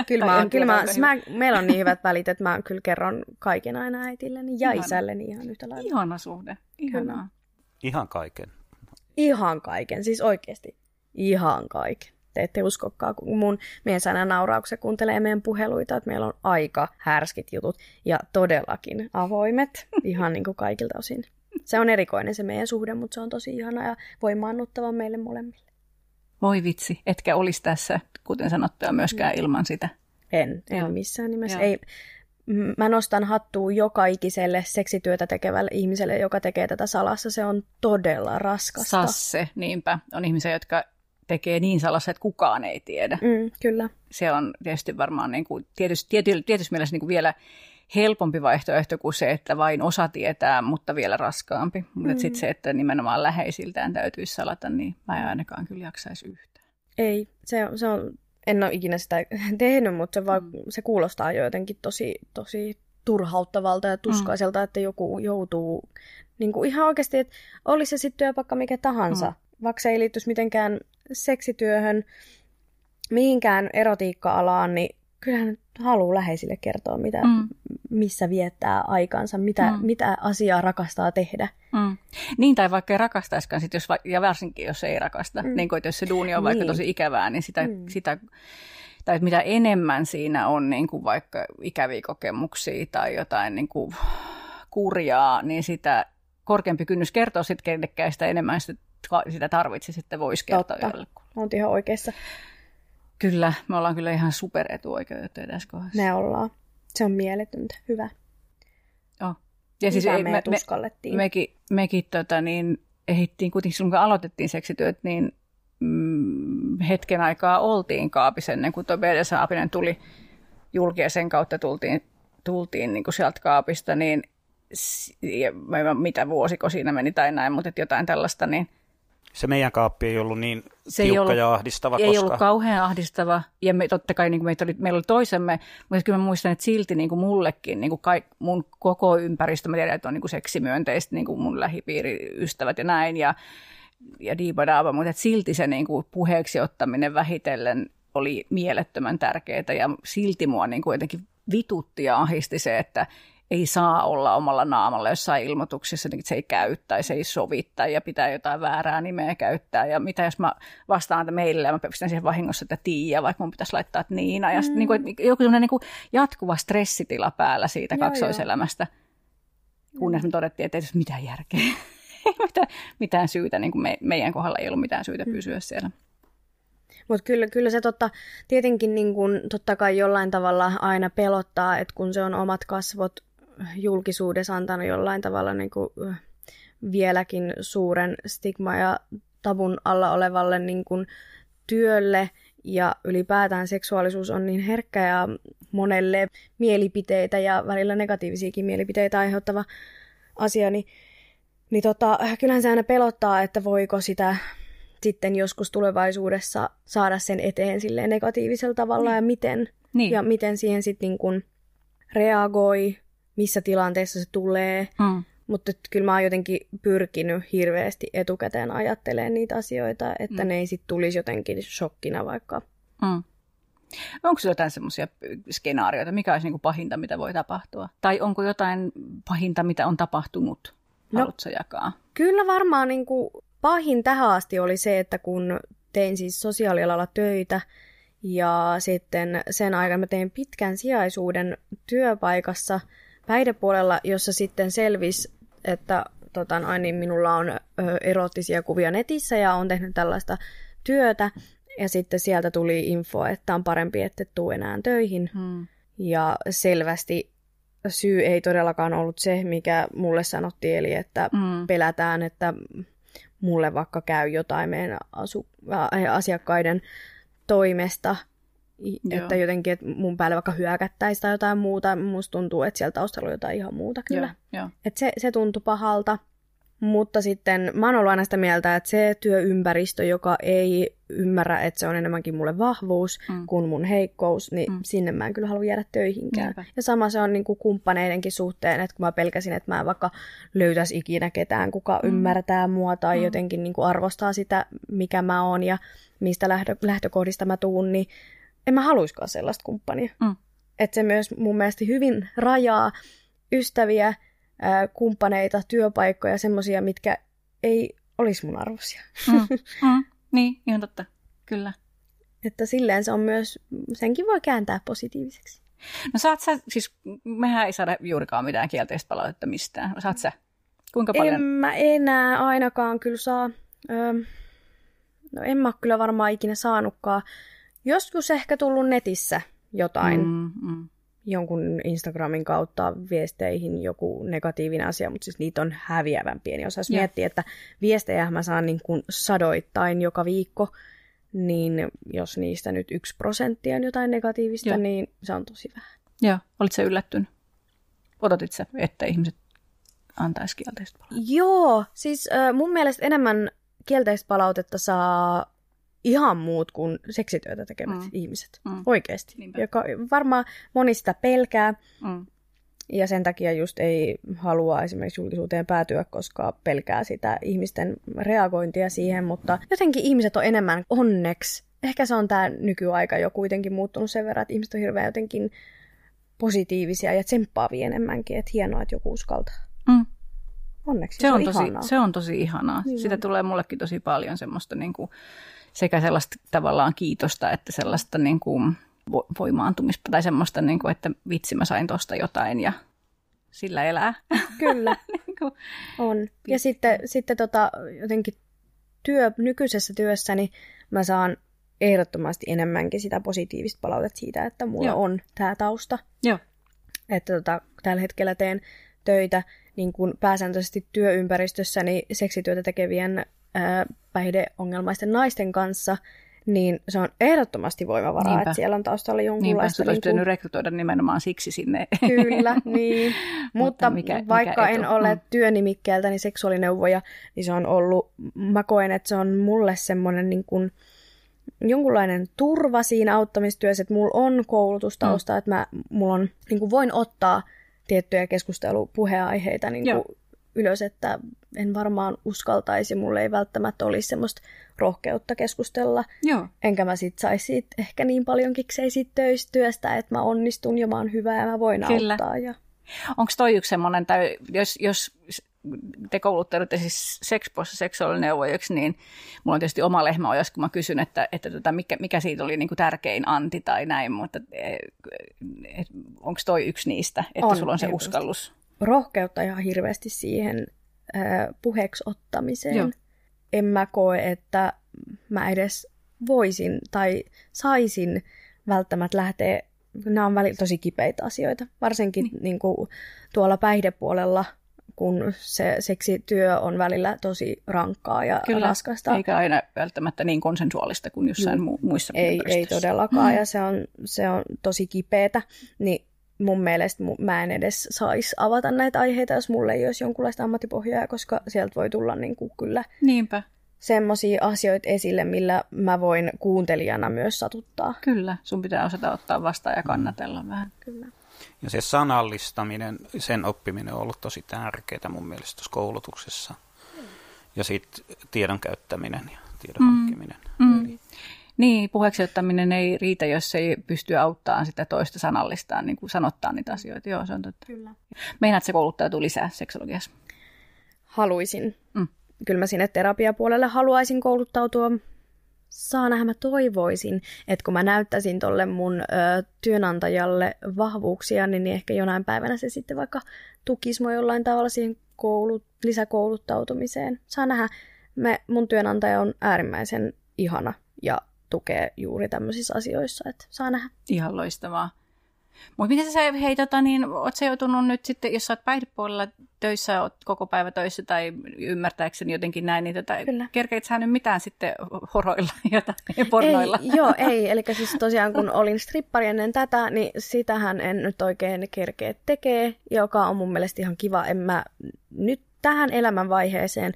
Kyllä, mä, oon, kyllä mä, mä, meillä on niin hyvät välit, että mä kyllä kerron kaiken aina äitilleni ja Ihana. isälleni ihan yhtä lailla. Ihana suhde. Ihanaa. Ihan kaiken. Ihan kaiken, siis oikeasti ihan kaiken. Te ette uskokaan, kun mun mies aina nauraa, kun se kuuntelee meidän puheluita, että meillä on aika härskit jutut ja todellakin avoimet, ihan niin kuin kaikilta osin. Se on erikoinen se meidän suhde, mutta se on tosi ihana ja voimaannuttava meille molemmille. Voi vitsi, etkä olisi tässä, kuten sanottua, myöskään ilman sitä. En, en Joo. missään nimessä. Joo. Ei, mä nostan hattua joka ikiselle seksityötä tekevälle ihmiselle, joka tekee tätä salassa. Se on todella raskasta. Sasse, niinpä. On ihmisiä, jotka tekee niin salassa, että kukaan ei tiedä. Mm, kyllä. Se on tietysti varmaan niin kuin, tietysti, tiety, tietysti mielessä niin kuin vielä helpompi vaihtoehto kuin se, että vain osa tietää, mutta vielä raskaampi. Mutta mm. sitten se, että nimenomaan läheisiltään täytyisi salata, niin mä en ainakaan kyllä jaksaisi yhtään. Ei, se, on- se on, en ole ikinä sitä tehnyt, mutta se, vaan, Mm. se kuulostaa jo jotenkin tosi, tosi turhauttavalta ja tuskaiselta, että joku joutuu niin kuin ihan oikeasti, että olisi se sitten työpaikka mikä tahansa, mm. vaikka se ei liittyisi mitenkään seksityöhön, mihinkään erotiikka-alaan, niin kyllähän haluaa läheisille kertoa, mitä, Mm. missä viettää aikansa, mitä, Mm. mitä asiaa rakastaa tehdä. Mm. Niin, tai vaikka ei rakastaisikaan, sit jos, va- ja varsinkin jos ei rakasta. Mm. Niin kuin, että jos se duuni on vaikka Niin. tosi ikävää, niin sitä, Mm. sitä tai mitä enemmän siinä on niin kuin vaikka ikäviä kokemuksia tai jotain niin kuin kurjaa, niin sitä korkeampi kynnys kertoa sitten kenellekään, sitä enemmän sitä, sitä tarvitsisi, että voisi kertoa Totta. jollekulle. Olet ihan oikeassa. Kyllä, me ollaan kyllä ihan superetuoikeutettuja tässä kohdassa. Me ollaan. Se on mieletöntä. Hyvä. Oh. Ja siis ei, me, me, uskallettiin. mekin, mekin tota, niin, ehittiin kuitenkin silloin, kun aloitettiin seksityöt, niin mm, hetken aikaa oltiin kaapissa ennen kuin tuo BDS Apinen tuli julki ja sen kautta tultiin, tultiin niin kuin sieltä kaapista, niin ja mitä vuosiko siinä meni tai näin, mutta jotain tällaista, niin Se meidän kaappi ei ollut niin Se ei tiukka ollut- ja ahdistava, ei koska ollut kauhean ahdistava. Ja me, totta kai niin kuin meitä oli, meillä oli toisemme, mutta kyllä mä muistan, että silti niin kuin mullekin, niin kuin kaik, mun koko ympäristö, mä tiedän, että on niin kuin seksimyönteistä, niin kuin mun lähipiiriystävät ja näin, ja, ja diibadaaba, mutta että silti se niin kuin puheeksi ottaminen vähitellen oli mielettömän tärkeää, ja silti mua niin kuin jotenkin vitutti ja ahisti se, että ei saa olla omalla naamalla jossain ilmoituksessa, niin se ei käy tai se ei sovi tai ja pitää jotain väärää nimeä käyttää. Ja mitä jos mä vastaan että meille ja mä pistän siihen vahingossa, että Tiia, vaikka mun pitäisi laittaa että Niina. Ja mm. niin kuin, joku sellainen niin kuin jatkuva stressitila päällä siitä Joo, kaksoiselämästä, kunnes me todettiin, että ei tässä mitään järkeä. Ei mitään, mitään syytä, niin kuin me, meidän kohdalla ei ollut mitään syytä pysyä siellä. Mutta kyllä, kyllä se totta, tietenkin niin kun, totta kai jollain tavalla aina pelottaa, että kun se on omat kasvot julkisuudessa antanut jollain tavalla niin kuin, vieläkin suuren stigma ja tabun alla olevalle niin kuin, työlle ja ylipäätään seksuaalisuus on niin herkkä ja monelle mielipiteitä ja välillä negatiivisiakin mielipiteitä aiheuttava asia, niin, niin tota, kyllähän se aina pelottaa, että voiko sitä sitten joskus tulevaisuudessa saada sen eteen silleen negatiivisella tavalla ja miten. Niin. Ja miten siihen sitten niin kun reagoi, missä tilanteessa se tulee. Mm. Mutta kyllä mä oon jotenkin pyrkinyt hirveästi etukäteen ajattelemaan niitä asioita, että Mm. ne ei sitten tulisi jotenkin shokkina vaikka. Mm. Onko sinulla jotain semmoisia skenaarioita, mikä olisi niinku pahinta, mitä voi tapahtua? Tai onko jotain pahinta, mitä on tapahtunut? No. Haluatko jakaa? Kyllä varmaan niin kuin pahin tähän asti oli se, että kun tein siis sosiaalialalla töitä ja sitten sen aikana mä tein pitkän sijaisuuden työpaikassa päihdepuolella, jossa sitten selvisi, että tota, noin, niin minulla on ö, erottisia kuvia netissä ja on tehnyt tällaista työtä. Ja sitten sieltä tuli info, että on parempi, että et tuu enää töihin. Hmm. Ja selvästi syy ei todellakaan ollut se, mikä mulle sanottiin, eli että Mm. pelätään, että mulle vaikka käy jotain meidän asu- asiakkaiden toimesta, Joo. että jotenkin että mun päälle vaikka hyökättäisiin tai jotain muuta. Musta tuntuu, että siellä taustalla on jotain ihan muuta kyllä. Joo, joo. Et se, se tuntui pahalta. Mutta sitten mä oon ollut aina sitä mieltä, että se työympäristö, joka ei ymmärrä, että se on enemmänkin mulle vahvuus Mm. kuin mun heikkous, niin Mm. sinne mä en kyllä halua jäädä töihinkään. Niinpä. Ja sama se on niin kuin kumppaneidenkin suhteen, että kun mä pelkäsin, että mä en vaikka löytäisi ikinä ketään, kuka mm. ymmärtää mua tai mm. jotenkin niin kuin arvostaa sitä, mikä mä oon ja mistä lähtö, lähtökohdista mä tuun, niin en mä haluiskaan sellaista kumppania. Mm. Että se myös mun mielestä hyvin rajaa ystäviä, ää, kumppaneita, työpaikkoja, semmoisia, mitkä ei olisi mun arvoisia. Mm. Mm. Niin, ihan totta. Kyllä. Että silleen se on myös, senkin voi kääntää positiiviseksi. No saat sä, siis mehän ei saada juurikaan mitään kielteistä palautetta mistään. Saat sä? Kuinka paljon? En mä enää ainakaan kyllä saa. Öö, no en mä kyllä varmaan ikinä saanutkaan. Joskus ehkä tullut netissä jotain, mm. Mm, jonkun Instagramin kautta viesteihin joku negatiivinen asia, mutta siis niitä on häviävän pieni osa. Jos Joo. miettii, että viestejä mä saan niin kuin sadoittain joka viikko, niin jos niistä nyt yksi prosentti on jotain negatiivista, Joo. niin se on tosi vähän. Joo, olit sä yllättynyt? Odotit sä, että ihmiset antaisi kielteistä palautetta? Joo, siis äh, mun mielestä enemmän kielteistä palautetta saa ihan muut kuin seksityötä tekevät Mm. ihmiset. Mm. Oikeasti. Niinpä. Joka varmaan moni sitä pelkää Mm. ja sen takia just ei halua esimerkiksi julkisuuteen päätyä, koska pelkää sitä ihmisten reagointia siihen, mutta jotenkin ihmiset on enemmän onneksi. Ehkä se on tämä nykyaika jo kuitenkin muuttunut sen verran, että ihmiset on hirveän jotenkin positiivisia ja tsemppaavia enemmänkin, että hienoa, että joku uskaltaa. Mm. Onneksi Se, on tosi, ihanaa. se on tosi ihanaa. Niin Sitä on. tulee mullekin tosi paljon semmoista niin kuin, sekä sellaista tavallaan kiitosta, että sellaista niin kuin, vo- voimaantumista tai semmoista, niin kuin, että vitsi mä sain tosta jotain ja sillä elää. Kyllä, Niin kuin, on. Ja sitten, sitten tota, jotenkin työ, nykyisessä työssäni mä saan ehdottomasti enemmänkin sitä positiivista palautetta siitä, että mulla Joo. On tämä tausta. Joo. Että tota, tällä hetkellä teen töitä niin kuin pääsääntöisesti työympäristössäni seksityötä tekevien ää, päihdeongelmaisten naisten kanssa, niin se on ehdottomasti voimavaraa, Niinpä. että siellä on taustalla Niinpä, jonkunlaista... olisi niin kuin- rekrytoida nimenomaan siksi sinne. Kyllä, niin. Mutta mikä- mikä vaikka en etu? ole Mm. työnimikkeeltäni seksuaalineuvoja, niin se on ollut, mä koen, että se on mulle semmoinen niin kuin, jonkunlainen turva siinä auttamistyössä, että mulla on koulutustausta, mm. että mä, mulla on, niin kuin voin ottaa tiettyjä keskustelupuheenaiheita niin kuin ylös, että en varmaan uskaltaisi, mulle ei välttämättä olisi semmoista rohkeutta keskustella Joo. Enkä mä sit saisi ehkä niin paljon kiksei siitä töistä työstä, että mä onnistun ja mä oon hyvä ja mä voin Kyllä. auttaa. Ja... Onko toi yksi semmoinen, tai jos, jos te kouluttaudutte siis sekspoissa seksuaalineuvojaksi, niin mulla on tietysti oma lehmä ojas, kun mä kysyn, että, että tota, mikä, mikä siitä oli niin kuin tärkein anti tai näin, mutta onko toi yksi niistä, että On, sulla on se uskallus? Rohkeutta ihan hirveästi siihen äh, puheeksi ottamiseen. Joo. En mä koe, että mä edes voisin tai saisin välttämättä lähteä, nämä on välillä tosi kipeitä asioita, varsinkin niin. Niin kuin tuolla päihdepuolella, kun se seksityö on välillä tosi rankkaa ja Kyllä, raskasta. eikä aina välttämättä niin konsensuaalista kuin jossain mu- muissa ei, ei todellakaan, ja se on, se on tosi kipeätä, niin mun mielestä mä en edes saisi avata näitä aiheita, jos mulla ei olisi jonkunlaista ammattipohjaa, koska sieltä voi tulla niin kuin kyllä Niinpä, semmoisia asioita esille, millä mä voin kuuntelijana myös satuttaa. kyllä. Sun pitää osata ottaa vastaan ja kannatella vähän. Kyllä. Ja se sanallistaminen, sen oppiminen on ollut tosi tärkeää mun mielestä tuossa koulutuksessa. Ja sitten tiedon käyttäminen ja tiedon Mm. hankkiminen. Mm. Niin, puheeksi ottaminen ei riitä, jos ei pysty auttamaan sitä toista sanallistaan, niin kuin sanottaa niitä asioita. Joo, se on totta. Kyllä. Meinaat se kouluttautuu lisää seksologiassa? Haluaisin. Mm. Kyllä mä sinne terapiapuolelle haluaisin kouluttautua. Saa nähdä, mä toivoisin, että kun mä näyttäisin tolle mun ö, työnantajalle vahvuuksia, niin ehkä jonain päivänä se sitten vaikka tukisi mua jollain tavalla siihen koulut, lisäkouluttautumiseen. Saa nähdä, me, mun työnantaja on äärimmäisen ihana ja tukee juuri tämmöisissä asioissa, että saa nähdä. Ihan loistavaa. Mutta miten sä, hei, tota, niin, oot sä joutunut nyt sitten, jos sä oot päihdepuolella töissä, oot koko päivä töissä tai ymmärtääkseni jotenkin näin, niin tota, Kyllä. kerkeit sä nyt mitään sitten horoilla jotain pornoilla? Ei, joo, ei. Eli siis tosiaan kun olin strippari ennen tätä, niin sitähän en nyt oikein kerkeä tekee, joka on mun mielestä ihan kiva. En mä nyt tähän elämänvaiheeseen,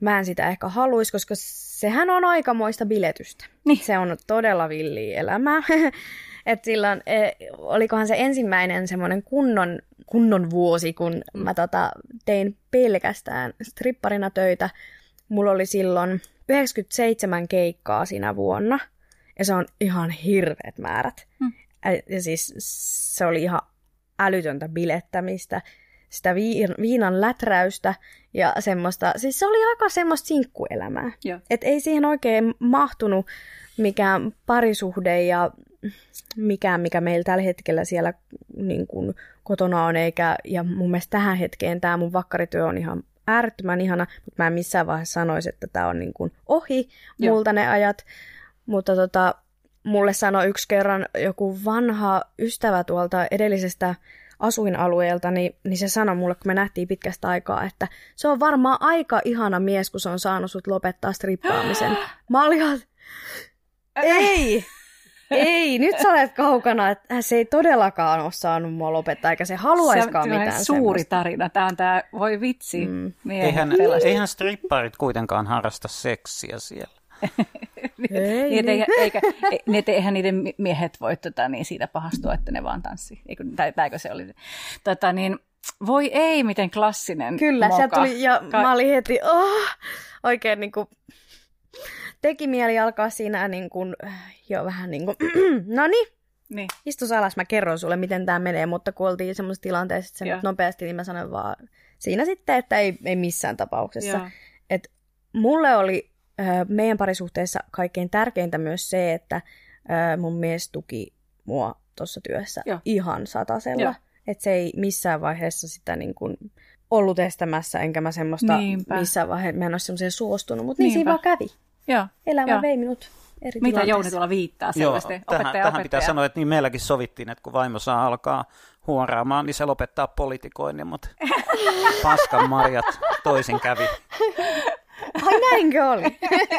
mä en sitä ehkä haluaisi, koska sehän on aikamoista biletystä. Niin. Se on todella villiä elämää. Et silloin, eh, olikohan se ensimmäinen semmoinen kunnon, kunnon vuosi, kun mä tota, tein pelkästään stripparina töitä. Mulla oli silloin 97 keikkaa siinä vuonna. Ja se on ihan hirveät määrät. Hmm. Ja siis se oli ihan älytöntä bilettämistä, sitä viinan läträystä ja semmoista, siis se oli aika semmoista sinkkuelämää. Että ei siihen oikein mahtunut mikään parisuhde ja mikään, mikä meillä tällä hetkellä siellä niin kuin kotona on, eikä, ja mun mielestä tähän hetkeen tämä mun vakkarityö on ihan äärettömän ihana, mutta mä en missään vaiheessa sanoisi, että tämä on niin kuin ohi Joo. multa ne ajat, mutta tota, mulle sanoi yksi kerran joku vanha ystävä tuolta edellisestä asuinalueelta, niin, niin se sanoi mulle, kun me nähtiin pitkästä aikaa, että se on varmaan aika ihana mies, kun se on saanut sut lopettaa strippaamisen. Mä olin ei, ei, nyt sä olet kaukana, että se ei todellakaan ole saanut mua lopettaa, eikä se haluaiskaan se, mitään suuri semmoista. tarina. Tämä on tämä, voi vitsi. Mm. Eihän, eihän stripparit kuitenkaan harrasta seksiä siellä. Ei, niin, niin. Eikä, niin, eihän niiden miehet voi tota, niin siitä pahastua, että ne vaan tanssii. Eikö, tai, tai se oli? Tota, niin, voi ei, miten klassinen Kyllä, moka. se tuli, ja Ka- mä olin heti, oh, oikein niin kuin, teki mieli alkaa siinä niin kuin, jo vähän niin kuin, no niin, niin. Istus alas, mä kerron sulle, miten tämä menee, mutta kun oltiin semmoisessa tilanteessa, että se nyt nopeasti, niin mä sanoin vaan siinä sitten, että ei, ei missään tapauksessa. Et mulle oli meidän parisuhteessa kaikkein tärkeintä myös se, että mun mies tuki mua tuossa työssä Joo. ihan satasella. Että se ei missään vaiheessa sitä niin kuin ollut estämässä, enkä mä semmoista Niinpä. missään vaiheessa, mä en ole semmoiseen suostunut, mutta niin siinä vaan kävi. Joo. Elämä Joo. vei minut eri Mitä Jouni tuolla viittaa selvästi? Joo, tähän, tähän pitää sanoa, että niin meilläkin sovittiin, että kun vaimo saa alkaa huoraamaan, niin se lopettaa politikoinnin, mutta paskan marjat toisin kävi. Ai näinkö oli?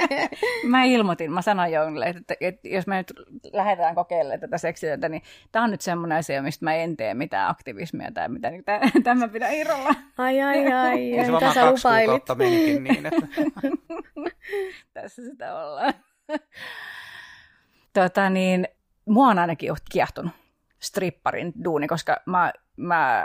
mä ilmoitin, mä sanoin Jounille, että, että jos me nyt lähdetään kokeilemaan tätä seksityötä, niin tämä on nyt semmoinen asia, mistä mä en tee mitään aktivismia tai mitä, niin tämä pitää irrolla. Ai ai ai, ja se varmaan kaksi kuukautta menikin niin, että... Tässä sitä ollaan. tota niin, mua on ainakin kiehtonut stripparin duuni, koska mä, mä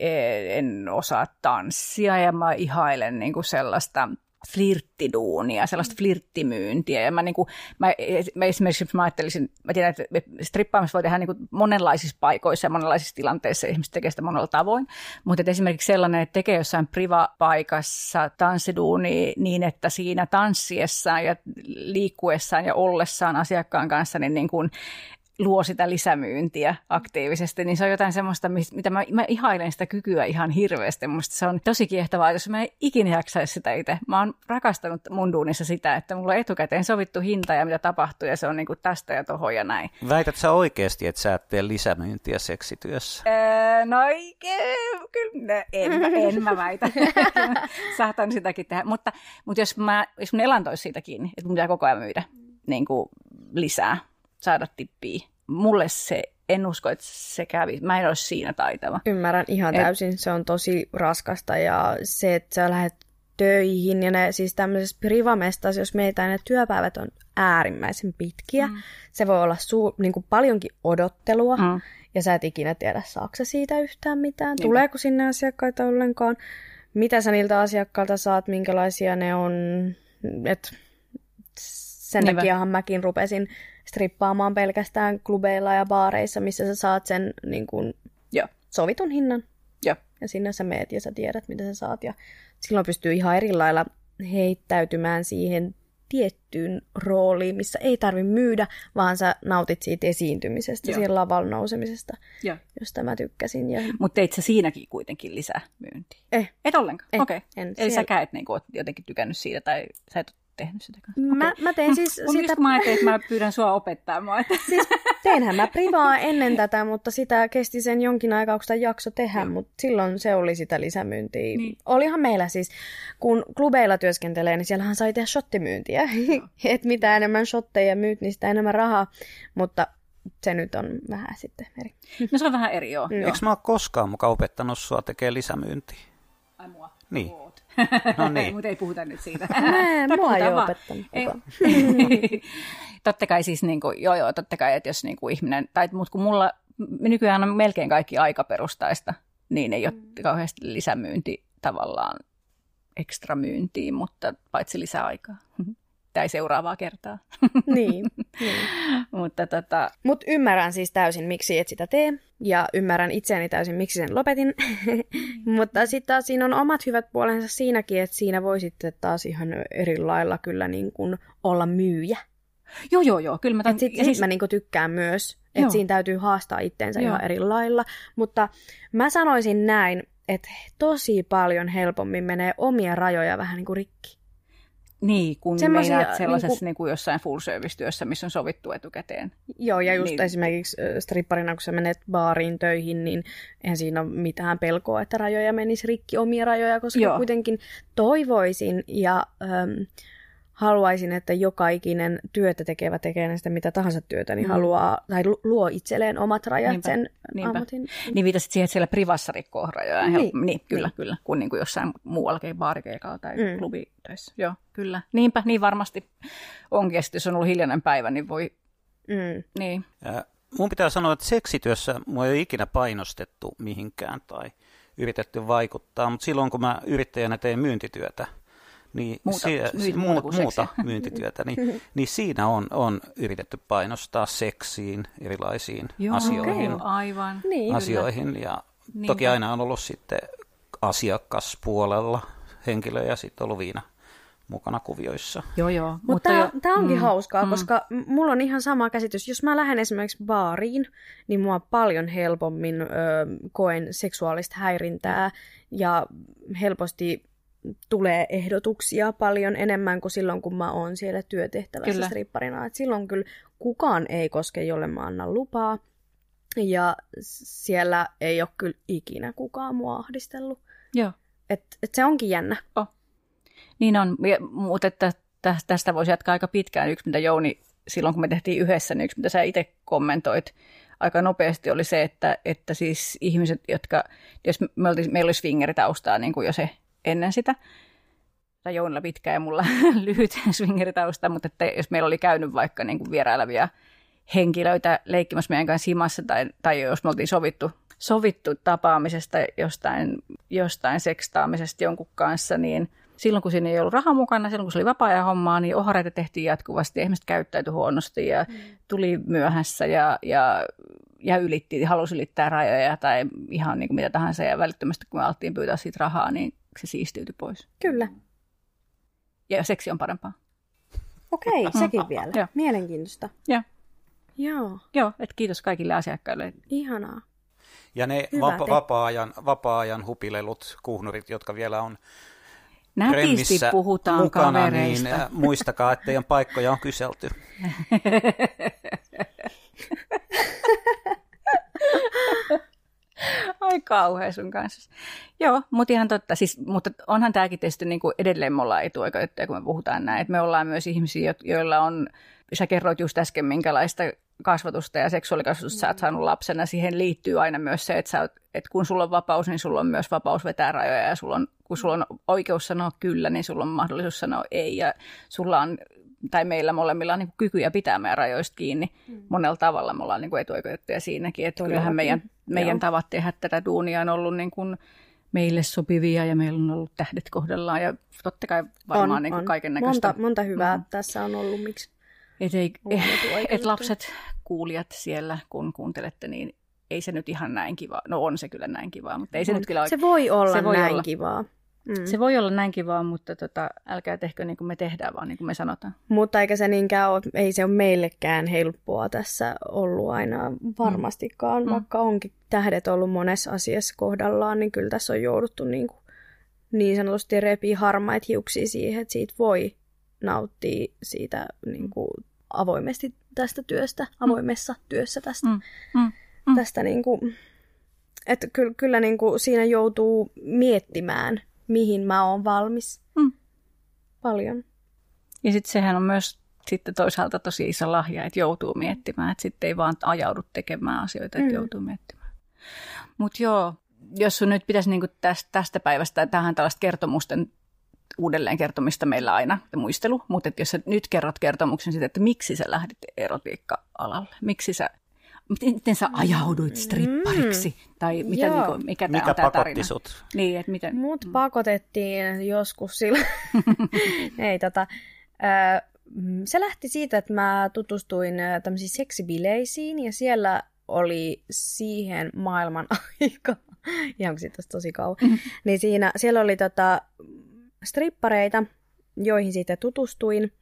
en osaa tanssia ja mä ihailen niin kuin sellaista flirttiduunia, sellaista flirttimyyntiä. Ja mä, niin kuin, mä, mä esimerkiksi mä ajattelisin, mä tiedän, että strippaamista voi tehdä niin kuin monenlaisissa paikoissa ja monenlaisissa tilanteissa, ihmiset tekee sitä monella tavoin. Mutta että esimerkiksi sellainen, että tekee jossain priva-paikassa tanssiduuni niin, että siinä tanssiessaan ja liikkuessaan ja ollessaan asiakkaan kanssa, niin, niin kuin luo sitä lisämyyntiä aktiivisesti, niin se on jotain semmoista, mitä mä, mä ihailen sitä kykyä ihan hirveästi. Musta se on tosi kiehtovaa, jos mä en ikinä jaksaisi sitä itse. Mä oon rakastanut mun duunissa sitä, että mulla on etukäteen sovittu hinta ja mitä tapahtuu, ja se on niinku tästä ja tohon ja näin. Väität sä oikeasti, että sä et tee lisämyyntiä seksityössä? Öö, no kyllä, en, mä, en mä väitä. Saatan sitäkin tehdä, mutta, mutta jos, mä, jos mun elantoisi siitä kiinni, että mun pitää koko ajan myydä niin kuin lisää, saada tippiä. Mulle se, en usko, että se kävi. Mä en ole siinä taitava. Ymmärrän ihan täysin. Et... Se on tosi raskasta ja se, että sä lähdet töihin ja ne siis tämmöisessä privamestassa, jos meitä ne työpäivät on äärimmäisen pitkiä. Mm. Se voi olla suu, niin kuin paljonkin odottelua mm. ja sä et ikinä tiedä, saako sä siitä yhtään mitään, Niinpä. tuleeko sinne asiakkaita ollenkaan, mitä sä niiltä asiakkailta saat, minkälaisia ne on. Et sen Niinpä. takiahan mäkin rupesin strippaamaan pelkästään klubeilla ja baareissa, missä sä saat sen niin kuin, Joo. sovitun hinnan. Joo. Ja sinne sä meet ja sä tiedät, mitä sä saat. Ja silloin pystyy ihan eri lailla heittäytymään siihen tiettyyn rooliin, missä ei tarvi myydä, vaan sä nautit siitä esiintymisestä, Joo. siihen lavalla nousemisesta, Joo. josta mä tykkäsin. Ja... Mutta teit sä siinäkin kuitenkin lisää myyntiä? Eh. Et ollenkaan? Eh. Okei. Okay. Eli siellä... säkään et niinku, jotenkin tykännyt siitä, tai sä et tehnyt sitä Okay. Mä, mä tein siis sitä... Mistä mä ajattelin, että mä pyydän sua opettamaan? Siis teinhän mä privaa ennen tätä, mutta sitä kesti sen jonkin aikaa, kun sitä jakso tehdä, mutta silloin se oli sitä lisämyyntiä. Niin. Olihan meillä siis, kun klubeilla työskentelee, niin siellähän sai tehdä shottimyyntiä. että mitä enemmän shotteja myyt, niin sitä enemmän rahaa, mutta se nyt on vähän sitten eri. No se on vähän eri, joo. Eikö mä ole koskaan mukaan opettanut sua tekemään lisämyyntiä? Ai mua? Niin. No niin. Mutta ei puhuta nyt siitä. Mä, mua ei ole opettanut totta kai siis, niin kuin, joo joo, totta kai, että jos niin kuin ihminen, tai mutta kun mulla nykyään on melkein kaikki aikaperustaista, niin ei ole mm. kauheasti lisämyynti tavallaan ekstra myyntiin, mutta paitsi lisäaikaa. Ei seuraavaa kertaa. niin. niin. Mutta tota, Mut ymmärrän siis täysin, miksi et sitä tee, ja ymmärrän itseäni täysin, miksi sen lopetin. Mutta sitten taas siinä on omat hyvät puolensa siinäkin, että siinä voi sitten taas ihan eri lailla kyllä niin kuin olla myyjä. joo, joo, joo, kyllä mä tämän, Et sit, ja sit mä niinku tykkään myös, että siinä täytyy haastaa itteensä Joo. ihan eri lailla. Mutta mä sanoisin näin, että tosi paljon helpommin menee omia rajoja vähän niin kuin rikki. Niin, kun Semmosia, meinaat sellaisessa niinku- niin kuin jossain full service-työssä, missä on sovittu etukäteen. Joo, ja just Niin. niin. esimerkiksi stripparina, kun sä menet baariin töihin, niin eihän siinä ole mitään pelkoa, että rajoja menisi rikki, omia rajoja, koska Joo. Kuitenkin toivoisin ja äm, haluaisin, että joka ikinen työtä tekevä tekee sitä mitä tahansa työtä, niin Mm. haluaa tai lu- luo itselleen omat rajat Niinpä, sen niinpä. ammatin. Niin viitasit siihen, että siellä privassa rikkoo rajoja. Niin. Niin, niin kyllä, Niin. kyllä. Kun niin kuin jossain muuallakin baarikeikalla tai mm. Klubitöissä. Joo, kyllä. Niinpä, niin varmasti onkin. Ja sitten jos on ollut hiljainen päivä, niin voi... Mm. Niin. Ja mun pitää sanoa, että seksityössä mua ei ole ikinä painostettu mihinkään tai yritetty vaikuttaa, mutta silloin kun mä yrittäjänä teen myyntityötä, niin Muuta- si- myy- muuta muuta myyntityötä, niin, niin siinä on, on yritetty painostaa seksiin, erilaisiin Joo, asioihin, okei, aivan. Niin, asioihin ja Niinpä. toki aina on ollut sitten asiakaspuolella henkilö ja sitten ollut viina mukana kuvioissa. Joo, joo. Mutta tämä, jo- tämä onkin mm, hauskaa, mm. koska mulla on ihan sama käsitys. Jos mä lähden esimerkiksi baariin, niin mua paljon helpommin ö, koen seksuaalista häirintää ja helposti tulee ehdotuksia paljon enemmän kuin silloin, kun mä oon siellä työtehtävässä Kyllä. stripparina. Et silloin kyllä kukaan ei koske, jolle mä annan lupaa. Ja siellä ei ole kyllä ikinä kukaan mua ahdistellut. Joo. Et, et se onkin jännä. Niin on, mutta että tä- tästä voisi jatkaa aika pitkään. Yksi, mitä Jouni silloin, kun me tehtiin yhdessä, niin yksi, mitä sä itse kommentoit aika nopeasti, oli se, että, että siis ihmiset, jotka, jos me oltiin, meillä olisi swingeritaustaa niin kuin jo se ennen sitä, tai Jounilla pitkä ja mulla lyhyt swingeritausta, mutta että jos meillä oli käynyt vaikka niin kuin vierailevia henkilöitä leikkimässä meidän kanssa himassa, tai, tai jos me oltiin sovittu, sovittu tapaamisesta jostain, jostain sekstaamisesta jonkun kanssa, niin silloin kun siinä ei ollut rahaa mukana, silloin kun se oli vapaa-ajan hommaa, niin ohareita tehtiin jatkuvasti, ihmiset käyttäytyi huonosti ja mm. tuli myöhässä ja, ja, ja ylitti, halusi ylittää rajoja tai ihan niin kuin mitä tahansa. Ja välittömästi kun me alettiin pyytää siitä rahaa, niin se siistiytyi pois. Kyllä. Ja seksi on parempaa. Okei, sekin vielä. Joo. Mielenkiintoista. Joo. Joo, Joo, että kiitos kaikille asiakkaille. ihanaa. Ja ne vapa- vapaa-ajan, vapaa-ajan hupilelut, kuhnurit, jotka vielä on Nätisti puhutaan mukana, kavereista. niin muistakaa, että teidän paikkoja on kyselty. Ai kauhea sun kanssa. Joo, mutta ihan totta. Siis, mutta onhan tämäkin tietysti niin kuin edelleen me ollaan etuoikeutettuja, kun me puhutaan näin. Että me ollaan myös ihmisiä, jo- joilla on, sä kerroit just äsken, minkälaista kasvatusta ja seksuaalikasvatusta sä oot saanut lapsena. Siihen liittyy aina myös se, että, sä oot, että kun sulla on vapaus, niin sulla on myös vapaus vetää rajoja. Ja sulla on, kun sulla on oikeus sanoa kyllä, niin sulla on mahdollisuus sanoa ei. Ja sulla on tai meillä molemmilla on niin kykyjä pitää meidän rajoista kiinni. Mm. Monella tavalla me ollaan niin etuoikeutettuja siinäkin. Että kyllähän meidän, meidän Joo. tavat tehdä tätä duunia on ollut niin kuin meille sopivia ja meillä on ollut tähdet kohdallaan. Ja totta kai varmaan on, niin kuin kaiken näköistä. Monta, monta hyvää Mm. mm. tässä on ollut, miksi Et, ei, et lapset, kuulijat siellä, kun kuuntelette, niin ei se nyt ihan näin kiva. No on se kyllä näin kivaa, mutta ei se On. nyt kyllä Se voi olla Se voi näin olla. kivaa. Mm. Se voi olla näin kivaa, mutta tota, älkää tehkö niin kuin me tehdään, vaan niin kuin me sanotaan. Mutta eikä se niinkään ole, ei se ole meillekään helppoa tässä ollut aina varmastikaan, Mm. mm. vaikka onkin tähdet ollut monessa asiassa kohdallaan, niin kyllä tässä on jouduttu niin, kuin, niin sanotusti repii harmaita hiuksia siihen, että siitä voi nauttia siitä niin kuin, avoimesti tästä työstä, avoimessa työssä tästä, Mm. Mm. Mm. tästä niin kuin, että kyllä, kyllä niin kuin siinä joutuu miettimään, mihin mä oon valmis. Mm. Paljon. Ja sitten sehän on myös sitten toisaalta tosi iso lahja, että joutuu miettimään, että sitten ei vaan ajaudu tekemään asioita, että Mm. joutuu miettimään. Mutta joo, jos sun nyt pitäisi niinku tästä, tästä päivästä tähän tällaista kertomusten uudelleen kertomista meillä aina, muistelu, mutta että jos sä nyt kerrot kertomuksen siitä, että miksi sä lähdit erotiikka-alalle, miksi sä, miten, miten sä ajauduit strippariksi, tai mitä, niinku, mikä, tää Mikä on tää pakotti tarina. sut? Niin, että miten, Mut pakotettiin joskus silloin. Ei tota. Ö, mm, se lähti siitä, että mä tutustuin tämmöisiin seksibileisiin ja siellä oli siihen maailman aika, ihan siitä tosi kauan, mm. niin siinä, siellä oli tota, strippareita, joihin sitten tutustuin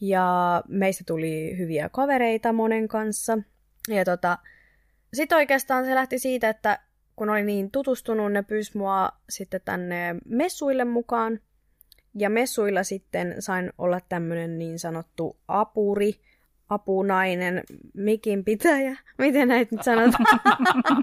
ja meistä tuli hyviä kavereita monen kanssa. Ja tota, sitten oikeastaan se lähti siitä, että kun olin niin tutustunut, ne pyysi mua sitten tänne messuille mukaan. Ja messuilla sitten sain olla tämmöinen niin sanottu apuri, apunainen, mikin pitäjä, miten näitä nyt sanotaan.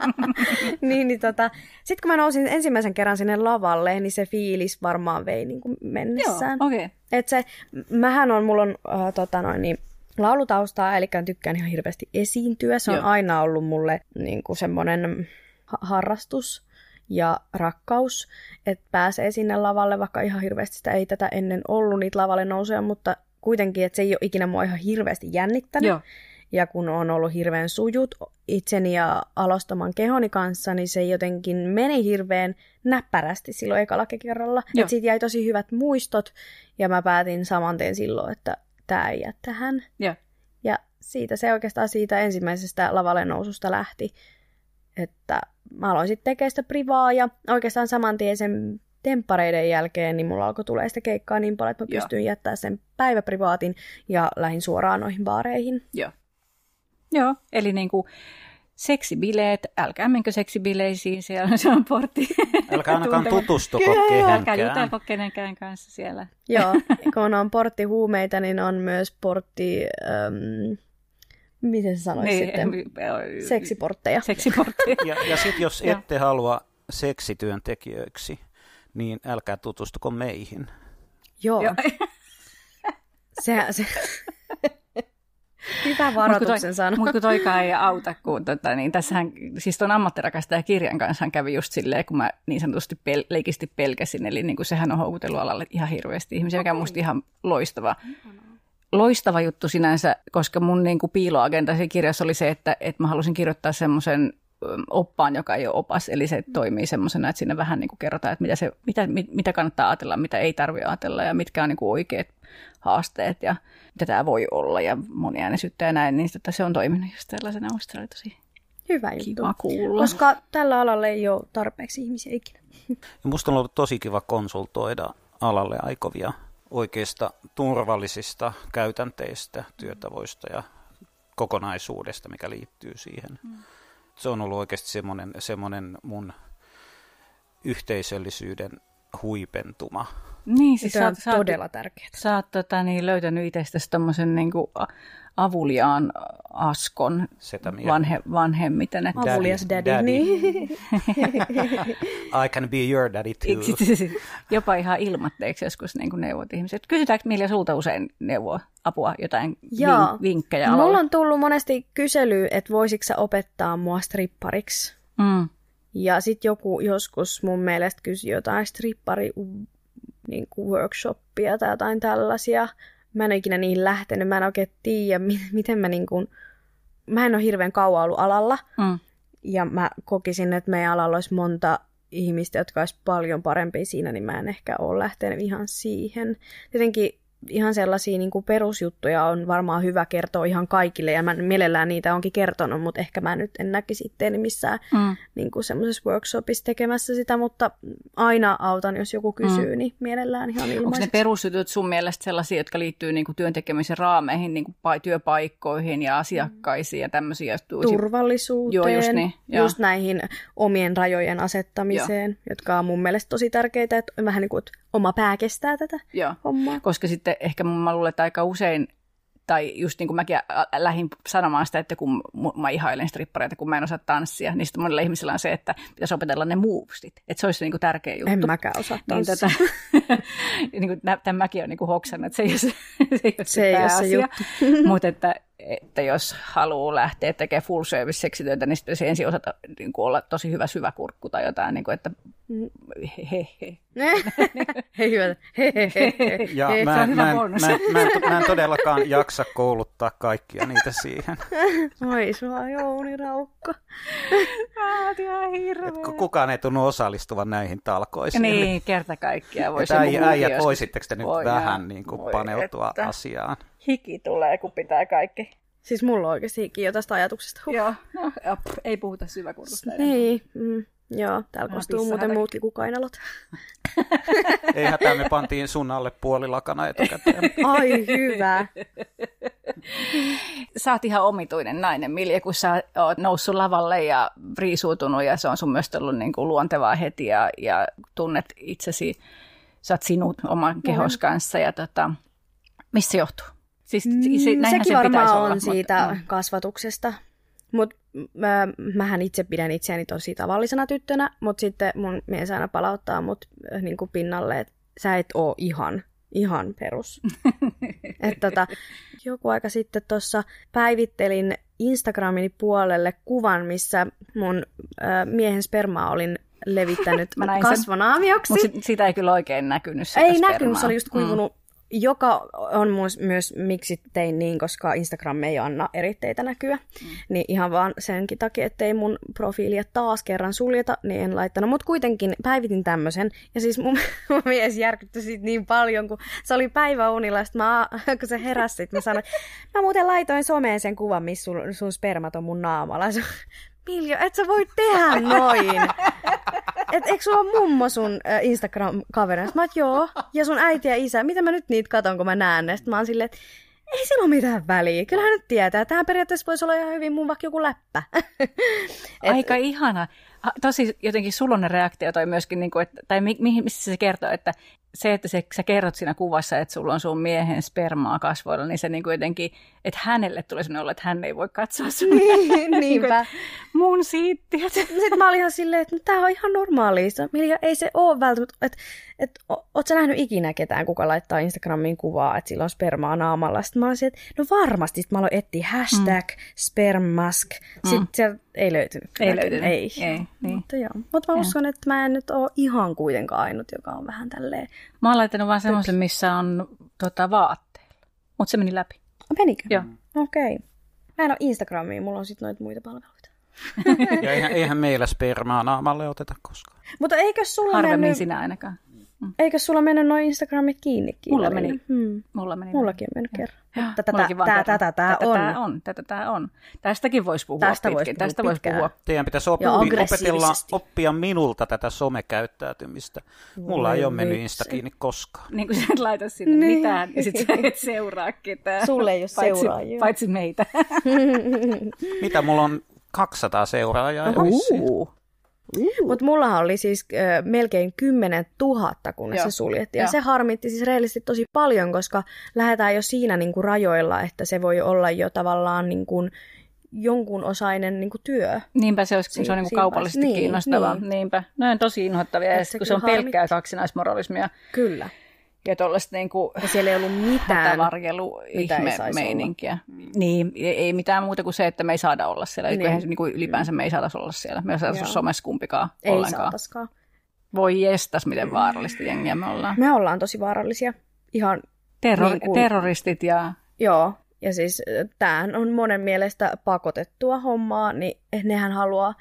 niin, niin tota, sitten kun mä nousin ensimmäisen kerran sinne lavalle, niin se fiilis varmaan vei niin kuin mennessään. Joo, okei. Okay. Et se, mähän on, mulla on äh, tota noin, niin, laulutaustaa, eli tykkään ihan hirveästi esiintyä. Se on Joo. aina ollut mulle niin kuin semmoinen ha- harrastus ja rakkaus, että pääsee sinne lavalle, vaikka ihan hirveästi sitä ei tätä ennen ollut niitä lavalle nousee, mutta kuitenkin, että se ei ole ikinä mua ihan hirveästi jännittänyt. Joo. Ja kun on ollut hirveän sujut itseni ja alostaman kehoni kanssa, niin se jotenkin meni hirveän näppärästi silloin ekalla kerralla. Siitä jäi tosi hyvät muistot ja mä päätin saman tien silloin, että tämä ei jää tähän. Joo. Ja siitä se oikeastaan siitä ensimmäisestä lavalle noususta lähti, että mä aloin sitten tekemään sitä privaa ja oikeastaan saman tien sen temppareiden jälkeen, niin mulla alkoi tulee sitä keikkaa niin paljon, että mä Joo. pystyin jättämään sen päiväprivaatin ja lähdin suoraan noihin baareihin. Joo. Joo, eli niin kuin seksibileet, älkää menkö seksibileisiin, siellä se on portti. Älkää ainakaan tutustuko kehenkään. Älkää jutelko kenenkään kanssa siellä. Joo, kun on portti huumeita, niin on myös portti, ähm, miten se sanoisi niin, sitten, seksiportteja. Seksiportteja. ja, ja sitten jos ette halua seksityöntekijöiksi, niin älkää tutustuko meihin. Joo. Joo. se, Hyvä varoituksen sana. Mutta kun toikaan ei auta, kun tota, niin tässähän, siis tuon ammattirakastajan kirjan kanssa kävi just silleen, kun mä niin sanotusti pel, leikisti pelkäsin, eli niin kuin sehän on houkutellut alalle ihan hirveästi ihmisiä, mikä on musta ihan loistava. Loistava juttu sinänsä, koska mun niin kuin piiloagenda siinä kirjassa oli se, että, että mä halusin kirjoittaa semmoisen oppaan, joka ei ole opas, eli se toimii semmoisena, että siinä vähän niin kuin kerrotaan, että mitä, se, mitä, mitä kannattaa ajatella, mitä ei tarvitse ajatella ja mitkä on niin kuin oikeat haasteet ja mitä tämä voi olla ja moniäänisyyttä ja näin, niin että se on toiminut just tällaisena. Musta oli tosi Hyvä juttu. kuulla. Koska tällä alalla ei ole tarpeeksi ihmisiä ikinä. Ja musta on ollut tosi kiva konsultoida alalle aikovia oikeista turvallisista käytänteistä, työtavoista ja kokonaisuudesta, mikä liittyy siihen. Mm. Se on ollut oikeasti semmoinen, semmoinen mun yhteisöllisyyden huipentuma niin, siis se on sä, todella tärkeää. Sä oot tota, niin, löytänyt itsestäsi tommosen niin kuin, avuliaan askon vanhe, vanhemmiten. Että... Avulias daddy, daddy. niin. I can be your daddy too. Jopa ihan ilmatteeksi joskus niin kuin neuvot ihmiset. Kysytäänkö Milja sulta usein neuvoa, apua, jotain Joo. vinkkejä? Mulla on tullut monesti kysely, että voisitko sä opettaa mua strippariksi. Mm. Ja sitten joku joskus mun mielestä kysyi jotain strippari niin kuin workshoppia tai jotain tällaisia. Mä en ole ikinä niihin lähtenyt, mä en oikein tiedä, miten mä niin kuin... Mä en ole hirveän kauan ollut alalla. Mm. Ja mä kokisin, että meidän alalla olisi monta ihmistä, jotka olisi paljon parempia siinä, niin mä en ehkä ole lähtenyt ihan siihen. Tietenkin ihan sellaisia niin kuin perusjuttuja on varmaan hyvä kertoa ihan kaikille, ja mä mielellään niitä onkin kertonut, mutta ehkä mä nyt en näkisi itteeni missään mm. niin kuin semmoisessa workshopissa tekemässä sitä, mutta aina autan, jos joku kysyy, mm. niin mielellään ihan ilmaiseksi. Onko ne perusjutut sun mielestä sellaisia, jotka liittyy niin kuin työntekemisen raameihin, niin kuin työpaikkoihin ja asiakkaisiin ja tämmöisiä? Turvallisuuteen, Joo, just, niin. just näihin omien rajojen asettamiseen, Joo. jotka on mun mielestä tosi tärkeitä, että vähän niin kuin, että oma pää kestää tätä Joo. hommaa. Koska sitten ehkä mä luulen, että aika usein tai just niin kuin mäkin lähdin sanomaan sitä, että kun mä ihailen strippareita, kun mä en osaa tanssia, niin sitten monilla ihmisillä on se, että pitäisi opetella ne movesit. Että se olisi niin kuin tärkeä juttu. En mäkään osaa niin tanssia. Niin, tätä, niin kuin, tämän mäkin olen niin hoksannut, että se ei ole se, se, ei ole se, se, ei ole se juttu. Mutta että että jos haluaa lähteä tekemään full service seksityötä, niin sitten se ensin osata niin kuin olla tosi hyvä syväkurkku tai jotain, niin kuin, että he he. Hei hyvä. He he he. Ja mä, mä, mä, mä, mä, en, mä en todellakaan jaksa kouluttaa kaikkia niitä siihen. Oi sua Jouni Raukka. Kukaan ei tunnu osallistuvan näihin talkoisiin. Niin, kerta kaikkiaan. Voisi äijät, voisitteko te nyt voi vähän niin kuin paneutua että. asiaan? Hiki tulee, kun pitää kaikki. Siis mulla on oikeasti hiki jo tästä ajatuksesta. Huh. Joo, no, op, ei puhuta syväkurkusta Niin, mm, joo, täällä kostuu muuten muutkin kuin kainalot. Ei hätää, me pantiin sun alle puoli lakana etukäteen. Ai hyvä. Sä oot ihan omituinen nainen, Milja, kun sä oot noussut lavalle ja riisuutunut ja se on sun myös ollut niin kuin luontevaa heti ja, ja tunnet itsesi, sä oot sinut oman kehos kanssa ja tota, mistä se johtuu? Siis, mm, sekin varmaan on olla, siitä mutta, kasvatuksesta. Mutta mä, mähän itse pidän itseäni tosi tavallisena tyttönä, mutta sitten mun mies aina palauttaa mut niin kuin pinnalle, että sä et oo ihan, ihan perus. Et tota, joku aika sitten tuossa päivittelin Instagramini puolelle kuvan, missä mun äh, miehen spermaa olin levittänyt kasvonaamioksi. Mutta sitä ei kyllä oikein näkynyt. Ei spermaa. näkynyt, se oli just kuivunut mm joka on myös, myös miksi tein niin, koska Instagram ei anna eritteitä näkyä. Mm. Niin ihan vaan senkin takia, ettei mun profiilia taas kerran suljeta, niin en laittanut. Mutta kuitenkin päivitin tämmöisen. Ja siis mun, mun mies järkytti siitä niin paljon, kun se oli päiväunilla. Sitten mä, kun se heräsi, mä sanoin, mä muuten laitoin someen sen kuvan, missä sun, sun spermat on mun naamalla. Miljo, et sä voi tehdä noin. Et eikö sulla ole mummo sun Instagram-kaverina? Mä oon, joo. Ja sun äiti ja isä. Mitä mä nyt niitä katon, kun mä näen ne? Sitten mä oon silleen, että ei sillä ole mitään väliä. Kyllähän nyt tietää. Tähän periaatteessa voisi olla ihan hyvin mun vaikka joku läppä. Et, Aika ihana. Tosi jotenkin sulonen reaktio toi myöskin, niin kuin, että, tai mi, mi, missä se kertoo, että se, että se, sä kerrot siinä kuvassa, että sulla on sun miehen spermaa kasvoilla, niin se niin kuin jotenkin, että hänelle tulee sellainen olo, että hän ei voi katsoa sun. Niin, niinpä. mun siitti. Sitten mä olin ihan silleen, että no, tämä on ihan normaalia. Ei se ole välttämättä, että et, oot sä nähnyt ikinä ketään, kuka laittaa Instagramiin kuvaa, että sillä on spermaa naamalla? Sitten mä olin että no varmasti. Sitten mä aloin etsiä hashtag mm. spermask. Sitten mm. sieltä ei löytynyt. Ei löytynyt. Ei. ei niin. Mutta joo. Mutta mä uskon, että mä en nyt ole ihan kuitenkaan ainut, joka on vähän tälleen. Mä oon laittanut vaan semmoisen, missä on tota, vaatteilla. Mutta se meni läpi. Menikö? Joo. Okei. Okay. Mä en ole Instagramiin, mulla on sitten noita muita palveluita. ja eihän, eihän meillä spermaa naamalle oteta koskaan. Mutta eikö sulla Harvemmin mennyt... sinä ainakaan. Mm. Eikö sulla mennyt noin Instagramit kiinni? Mulla meni. Hmm. Mulla meni. Mullakin on mennyt kerran. Tätä, tätä, tätä, tätä on. Tätä on. Tätä tämä on. Tästäkin voisi puhua Tästä pitkin. Vois Tästä voisi puhua. Teidän pitäisi oppia, opetella, oppia minulta tätä somekäyttäytymistä. Mulla ei ole mennyt Insta kiinni koskaan. Niin kuin sä et laita sinne niin. mitään, ja sitten sä et seuraa ketään. Sulle ei ole paitsi, seuraajia. Paitsi meitä. Mitä mulla on 200 seuraajaa? Uh. Uh. Mutta mullahan oli siis äh, melkein 10 000, kun Joo. se suljettiin. Ja. ja se harmitti siis reellisesti tosi paljon, koska lähdetään jo siinä niinku rajoilla, että se voi olla jo tavallaan niinku jonkun osainen niin kuin työ. Niinpä se, olisi, kun se on niin kuin kaupallisesti niin, kiinnostavaa. Niin. Niinpä. No on tosi inhottavia, ja kun se on pelkkää kaksinaismoralismia. Kyllä. Ja tuollaista niin kuin ja siellä ei ollut mitään varjelu ihme meininkiä. Mm. Niin, ei mitään muuta kuin se, että me ei saada olla siellä. Niin. Eihän, niin kuin ylipäänsä me ei saada olla siellä. Me ei saada somessa kumpikaan ei ollenkaan. Saataskaan. Voi jestas, miten vaarallista jengiä me ollaan. Me ollaan tosi vaarallisia. Ihan Terror- niin kuin... Terroristit ja... Joo, ja siis tämähän on monen mielestä pakotettua hommaa, niin nehän haluaa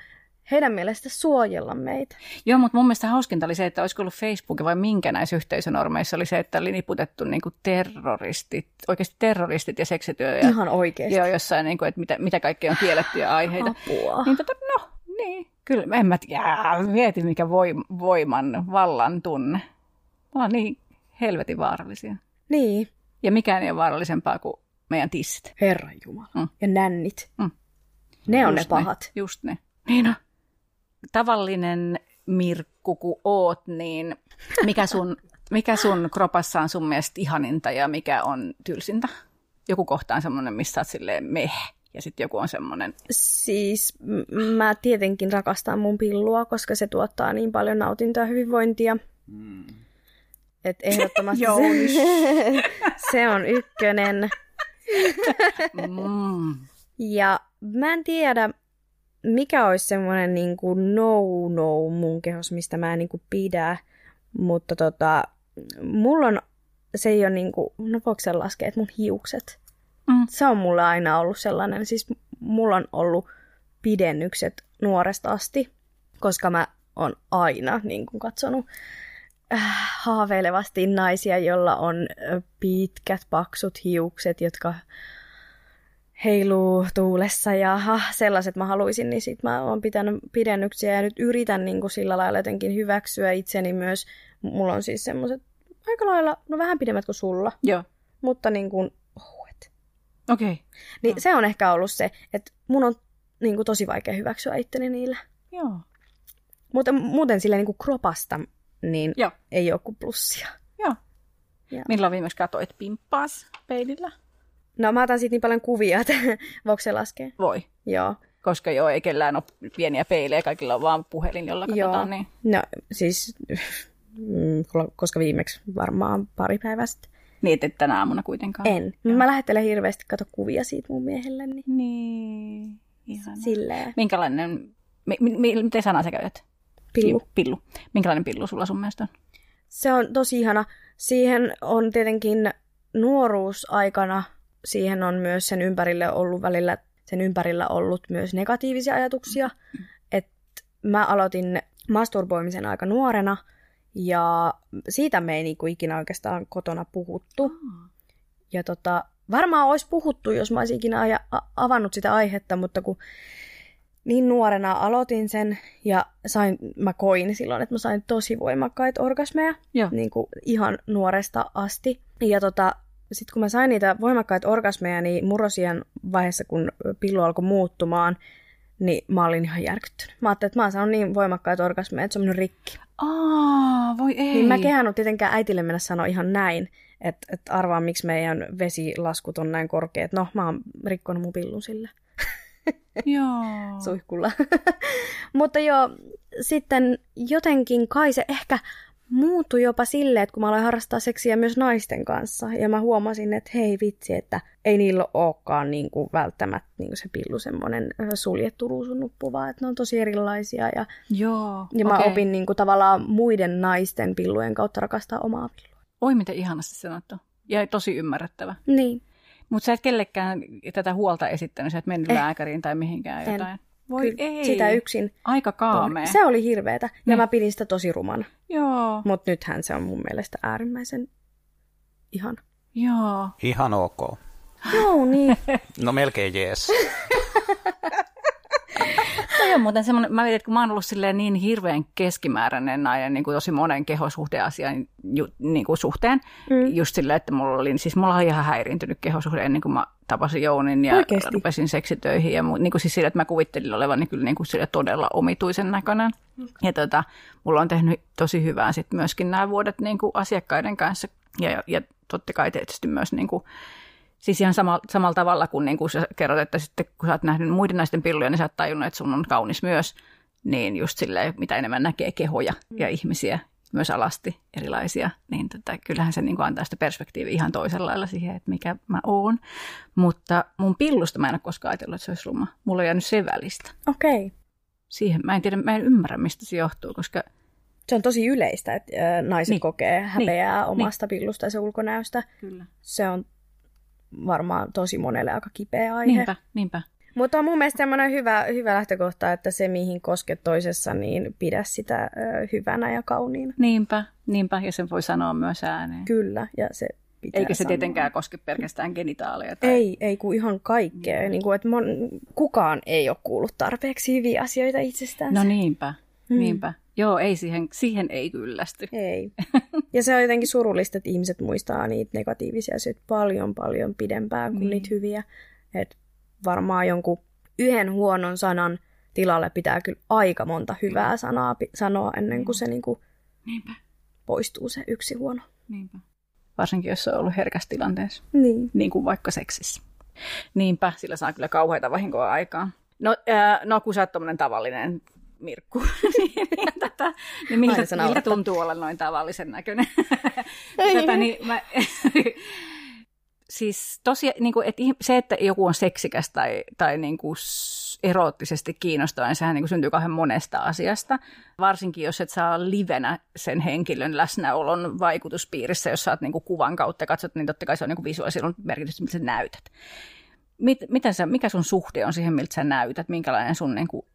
heidän mielestä suojella meitä. Joo, mutta mun mielestä hauskinta oli se, että olisiko ollut Facebook vai minkä näissä yhteisönormeissa oli se, että oli niputettu niin kuin terroristit, oikeasti terroristit ja seksityö. Ja, Ihan oikeasti. Joo, jossain, niin kuin, että mitä, mitä kaikkea on kiellettyjä aiheita. Apua. Niin tota, no, niin. Kyllä, en mä tiedä, mieti mikä voim, voiman, vallan tunne. Me ollaan niin helvetin vaarallisia. Niin. Ja mikään ei ole vaarallisempaa kuin meidän tissit. Herran Jumala. Mm. Ja nännit. Mm. Ne on just ne pahat. Ne, just ne. Niin on tavallinen Mirkku kun oot, niin mikä sun, mikä sun kropassa on sun mielestä ihaninta ja mikä on tylsintä? Joku kohta on semmoinen, missä oot silleen meh, ja sitten joku on semmoinen... Siis m- mä tietenkin rakastan mun pillua, koska se tuottaa niin paljon nautintoa ja hyvinvointia. Mm. Et ehdottomasti se, se on ykkönen. mm. Ja mä en tiedä, mikä olisi semmoinen niin kuin no-no mun kehos, mistä mä en niin kuin pidä, mutta tota, mulla on, se ei ole niin kuin, no voiko sen laskea, että mun hiukset, mm. se on mulla aina ollut sellainen, siis mulla on ollut pidennykset nuoresta asti, koska mä oon aina niin kuin katsonut äh, haaveilevasti naisia, joilla on pitkät, paksut hiukset, jotka heiluu tuulessa ja ha, sellaiset mä haluaisin, niin sit mä oon pitänyt pidennyksiä ja nyt yritän niin kuin sillä lailla jotenkin hyväksyä itseni myös. Mulla on siis semmoiset aika lailla, no vähän pidemmät kuin sulla, Joo. mutta niin kuin ohuet. Okei. Okay. Niin se on ehkä ollut se, että mun on niin kuin tosi vaikea hyväksyä itteni niillä. Joo. Mutta muuten silleen niin kuin kropasta, niin Joo. ei ole kuin plussia. Joo. Joo. Milloin viimeksi katoit pimppaas peilillä? No mä otan siitä niin paljon kuvia, että voiko se laskea? Voi. Joo. Koska joo, ei kellään ole pieniä peilejä, kaikilla on vaan puhelin, jolla katsotaan. Joo. Niin. No siis, mm, koska viimeksi varmaan pari päivää sitten. niin, että et tänä aamuna kuitenkaan. En. Mä lähettelen hirveästi kato kuvia siitä mun miehelle, niin Niin. Ihana. silleen. Minkälainen, mi, mi, miten sanaa sä käytät? Pillu. Pillu. Minkälainen pillu sulla sun mielestä on? Se on tosi ihana. Siihen on tietenkin nuoruusaikana, siihen on myös sen ympärille ollut välillä, sen ympärillä ollut myös negatiivisia ajatuksia. Että mä aloitin masturboimisen aika nuorena ja siitä me ei niinku ikinä oikeastaan kotona puhuttu. Ja tota, varmaan olisi puhuttu, jos mä olisin ikinä aja- a- avannut sitä aihetta, mutta kun niin nuorena aloitin sen ja sain, mä koin silloin, että mä sain tosi voimakkaita orgasmeja, Joo. niin kuin ihan nuoresta asti. Ja tota, sitten kun mä sain niitä voimakkaita orgasmeja, niin murrosian vaiheessa, kun pillu alkoi muuttumaan, niin mä olin ihan järkyttynyt. Mä ajattelin, että mä oon saanut niin voimakkaita orgasmeja, että se on mennyt rikki. Aa, voi ei. Niin mä kehannut tietenkään äitille mennä sanoa ihan näin, että, että arvaa miksi meidän vesilaskut on näin korkeat. No, mä oon rikkonut mun pillun sillä Joo. suihkulla. Mutta joo, sitten jotenkin kai se ehkä muuttui jopa silleen, että kun mä aloin harrastaa seksiä myös naisten kanssa, ja mä huomasin, että hei vitsi, että ei niillä olekaan niin kuin välttämättä niin kuin se pillu semmoinen suljettu ruusunnuppu, vaan että ne on tosi erilaisia. Ja, Joo. ja mä okei. opin niin kuin tavallaan muiden naisten pillujen kautta rakastaa omaa pillua. Oi, miten ihanasti sanottu. Ja tosi ymmärrettävä. Niin. Mutta sä et kellekään tätä huolta esittänyt, sä et mennyt Eh. lääkäriin tai mihinkään En. jotain. Voi Kyllä, ei. Sitä yksin. Aika kaamea. Se oli hirveetä, ja Niin. mä pidin sitä tosi rumana. Joo. Mutta nythän se on mun mielestä äärimmäisen ihan. Joo. Ihan ok. Joo, niin. No melkein jees. Toi on muuten semmoinen, mä mietin, että kun mä oon ollut silleen niin hirveän keskimääräinen nainen niin kuin tosi monen kehosuhdeasian ju, niin kuin suhteen. Mm. Just silleen, että mulla oli, siis mulla oli ihan häiriintynyt kehosuhde ennen kuin mä tapasin Jounin ja Oikeesti? rupesin seksitöihin. Ja niin kuin siis sille, että mä kuvittelin olevani kyllä niin kuin sille todella omituisen näköinen. Ja tota, mulla on tehnyt tosi hyvää sitten myöskin nämä vuodet niin kuin asiakkaiden kanssa. Ja, ja totta kai tietysti myös niin kuin, Siis ihan sama, samalla tavalla kuin, niin kuin sä kerrot, että sitten kun sä oot nähnyt muiden naisten pilluja, niin sä oot tajunnut, että sun on kaunis myös. Niin just silleen, mitä enemmän näkee kehoja ja ihmisiä, myös alasti erilaisia, niin tota, kyllähän se niin kuin antaa sitä perspektiiviä ihan toisella lailla siihen, että mikä mä oon. Mutta mun pillusta mä en ole koskaan ajatellut, että se olisi ruma. Mulla on jäänyt se välistä. Okei. Okay. Siihen mä en tiedä, mä en ymmärrä, mistä se johtuu, koska Se on tosi yleistä, että ö, naiset Niin. niin. kokee häpeää niin. omasta niin. pillusta ja se ulkonäöstä. Kyllä. Se on varmaan tosi monelle aika kipeä aihe. niinpä, niinpä. Mutta on mun mielestä semmoinen hyvä, hyvä lähtökohta, että se mihin kosket toisessa, niin pidä sitä ö, hyvänä ja kauniina. Niinpä, niinpä, ja sen voi sanoa myös ääneen. Kyllä, ja se pitää Eikä se sanoa. tietenkään koske pelkästään genitaaleja. Tai... Ei, ei kun ihan kaikkea. Niin kuin, että mon, kukaan ei ole kuullut tarpeeksi hyviä asioita itsestään. No niinpä, niinpä. Joo, ei siihen, siihen ei kyllästy. Ei. Ja se on jotenkin surullista, että ihmiset muistaa niitä negatiivisia asioita paljon, paljon pidempään kuin Niin. niitä hyviä. Et varmaan jonkun yhden huonon sanan tilalle pitää kyllä aika monta hyvää sanaa pi- sanoa ennen kuin se niinku Niinpä, poistuu se yksi huono. niinpä. Varsinkin, jos on ollut herkässä tilanteessa, Niin. niin kuin vaikka seksissä. Niinpä, sillä saa kyllä kauheita vahinkoa aikaa. No, äh, no kun sä oot tavallinen Mirkku, niin, tätä, niin miltä, miltä naurattaa. tuntuu olla noin tavallisen näköinen? tätä, niin mä, siis tosi, niin kuin, että se, että joku on seksikäs tai, tai niin kuin eroottisesti kiinnostava, niin sehän niin kuin syntyy kauhean monesta asiasta. Varsinkin, jos et saa livenä sen henkilön läsnäolon vaikutuspiirissä, jos saat niin kuin kuvan kautta katsot, niin totta kai se on niin kuin visuaalisesti on merkitystä, miltä sä näytät. Mit, mitä sä, mikä sun suhde on siihen, miltä sä näytät? Minkälainen sun niin kuin,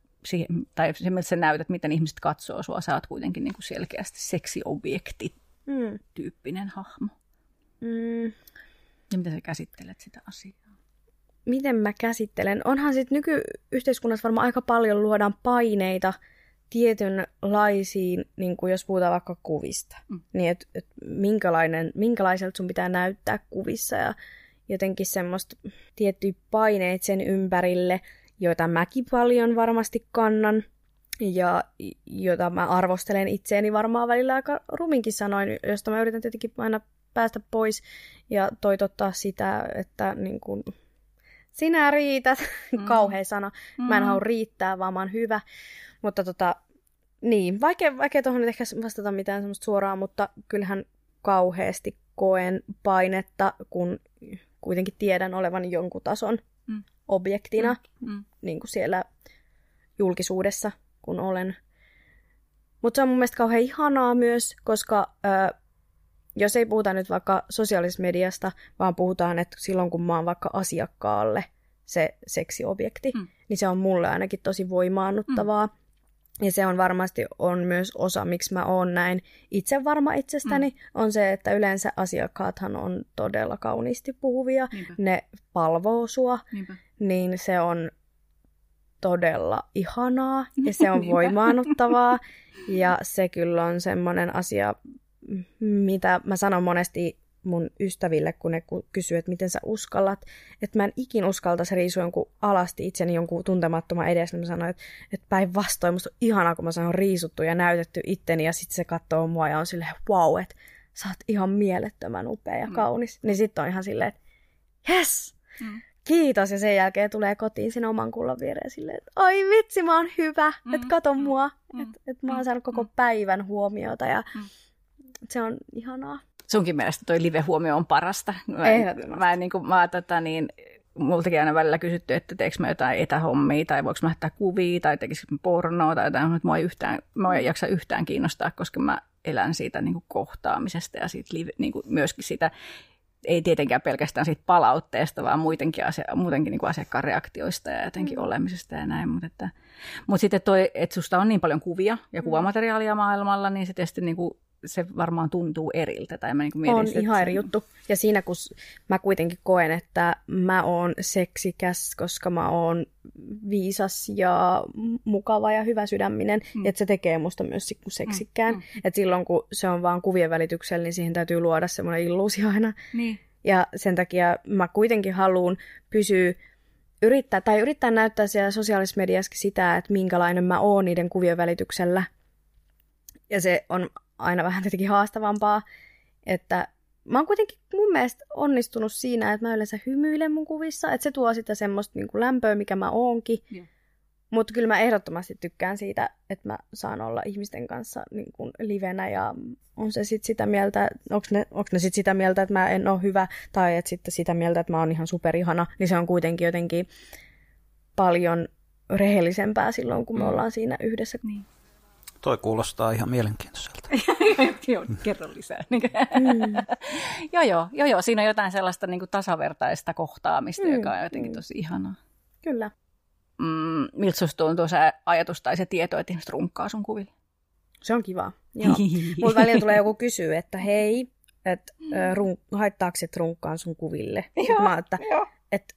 tai se, miltä sä näytät, miten ihmiset katsoo sua, sä oot kuitenkin niin kuin selkeästi seksiobjekti Mm. tyyppinen hahmo. Mm. Ja miten sä käsittelet sitä asiaa? Miten mä käsittelen? Onhan sitten nykyyhteiskunnassa varmaan aika paljon luodaan paineita tietynlaisiin, niin kuin jos puhutaan vaikka kuvista. Mm. Niin, että et minkälainen, minkälaiselta sun pitää näyttää kuvissa ja jotenkin semmoista tiettyjä paineet sen ympärille, joita mäkin paljon varmasti kannan ja jota mä arvostelen itseäni varmaan välillä aika ruminkin sanoin, josta mä yritän tietenkin aina päästä pois ja toitottaa sitä, että niin kuin, sinä riität, mm. kauhea sana. Mä en Mm. halua riittää, vaan mä oon hyvä. Mutta tota, niin, vaikea, vaikea tuohon nyt ehkä vastata mitään semmoista suoraan, mutta kyllähän kauheasti koen painetta, kun kuitenkin tiedän olevan jonkun tason Mm. Objektina Mm. niin kuin siellä julkisuudessa, kun olen. Mutta se on mun mielestä kauhean ihanaa myös, koska ö, jos ei puhuta nyt vaikka sosiaalisesta mediasta, vaan puhutaan, että silloin kun mä oon vaikka asiakkaalle se seksiobjekti, Mm. mm. niin se on mulle ainakin tosi voimaannuttavaa. Mm. Ja se on varmasti on myös osa, miksi mä oon näin itse varma itsestäni, mm. on se, että yleensä asiakkaathan on todella kauniisti puhuvia. Niinpä. Ne palvoo sua, Niinpä. niin se on todella ihanaa ja se on voimaannuttavaa. Ja se kyllä on semmoinen asia, mitä mä sanon monesti mun ystäville, kun ne kysyy, että miten sä uskallat. Että mä en ikin uskaltaisi riisua jonkun alasti itseni jonkun tuntemattoman edessä. Niin mä sanoin, että, että päinvastoin musta on ihanaa, kun mä sanon riisuttu ja näytetty itteni ja sitten se katsoo mua ja on silleen, wow, että sä oot ihan mielettömän upea ja Mm. kaunis. Niin sitten on ihan silleen, että yes, Mm. kiitos. Ja sen jälkeen tulee kotiin sinne oman kullan viereen silleen, että oi vitsi, mä oon hyvä, Mm, että kato mm, mua, mm, että et mä oon mm, saanut koko mm. päivän huomiota ja Mm. se on ihanaa. Sunkin mielestä toi live-huomio on parasta. Mä, mä, niin kuin, mä tota, niin, multakin aina välillä kysytty, että teekö mä jotain etähommia tai voiko mä lähettää kuvia tai tekisikö mä pornoa tai jotain, mutta mua ei, yhtään, mua ei jaksa yhtään kiinnostaa, koska mä elän siitä niin kuin kohtaamisesta ja siitä live, niin kuin myöskin sitä, ei tietenkään pelkästään siitä palautteesta, vaan muutenkin, asia, muutenkin niin kuin asiakkaan reaktioista ja jotenkin mm. olemisesta ja näin. Mutta, että, mutta sitten toi, että susta on niin paljon kuvia ja kuvamateriaalia maailmalla, niin se tietysti niin kuin, se varmaan tuntuu eriltä. Tai mä niin mietin, on ihan eri juttu. Ja siinä kun mä kuitenkin koen, että mä oon seksikäs, koska mä oon viisas ja mukava ja hyvä sydäminen, Mm. että se tekee musta myös seksikkään. mm. Mm. Että silloin kun se on vaan kuvien välityksellä, niin siihen täytyy luoda semmoinen illuusio aina. Niin. Ja sen takia mä kuitenkin haluan pysyä, yrittää, tai yrittää näyttää siellä sosiaalisessa mediassakin sitä, että minkälainen mä oon niiden kuvien välityksellä. Ja se on aina vähän tietenkin haastavampaa, että mä oon kuitenkin mun mielestä onnistunut siinä, että mä yleensä hymyilen mun kuvissa, että se tuo sitä semmoista niin kuin lämpöä, mikä mä oonkin. Mutta kyllä mä ehdottomasti tykkään siitä, että mä saan olla ihmisten kanssa niin kuin livenä ja on se sitten sitä mieltä, onko ne, onks ne sitten sitä mieltä, että mä en ole hyvä tai että sitten sitä mieltä, että mä oon ihan superihana, niin se on kuitenkin jotenkin paljon rehellisempää silloin, kun me Mm. ollaan siinä yhdessä. Niin. Toi kuulostaa ihan mielenkiintoiselta. joo, kerro lisää. Mm. joo, joo, joo, joo, siinä on jotain sellaista niin kuin tasavertaista kohtaamista, mm, Mm, joka on jotenkin mm. tosi ihanaa. Kyllä. Mm, miltä susta tuntuu se ajatus tai se tieto, että ihmiset runkkaa sun kuville? Se on kiva. Joo. Mulla välillä tulee joku kysyä, että hei, että run- haittaako se runkkaan sun kuville? Sitten mä, että, Joo. että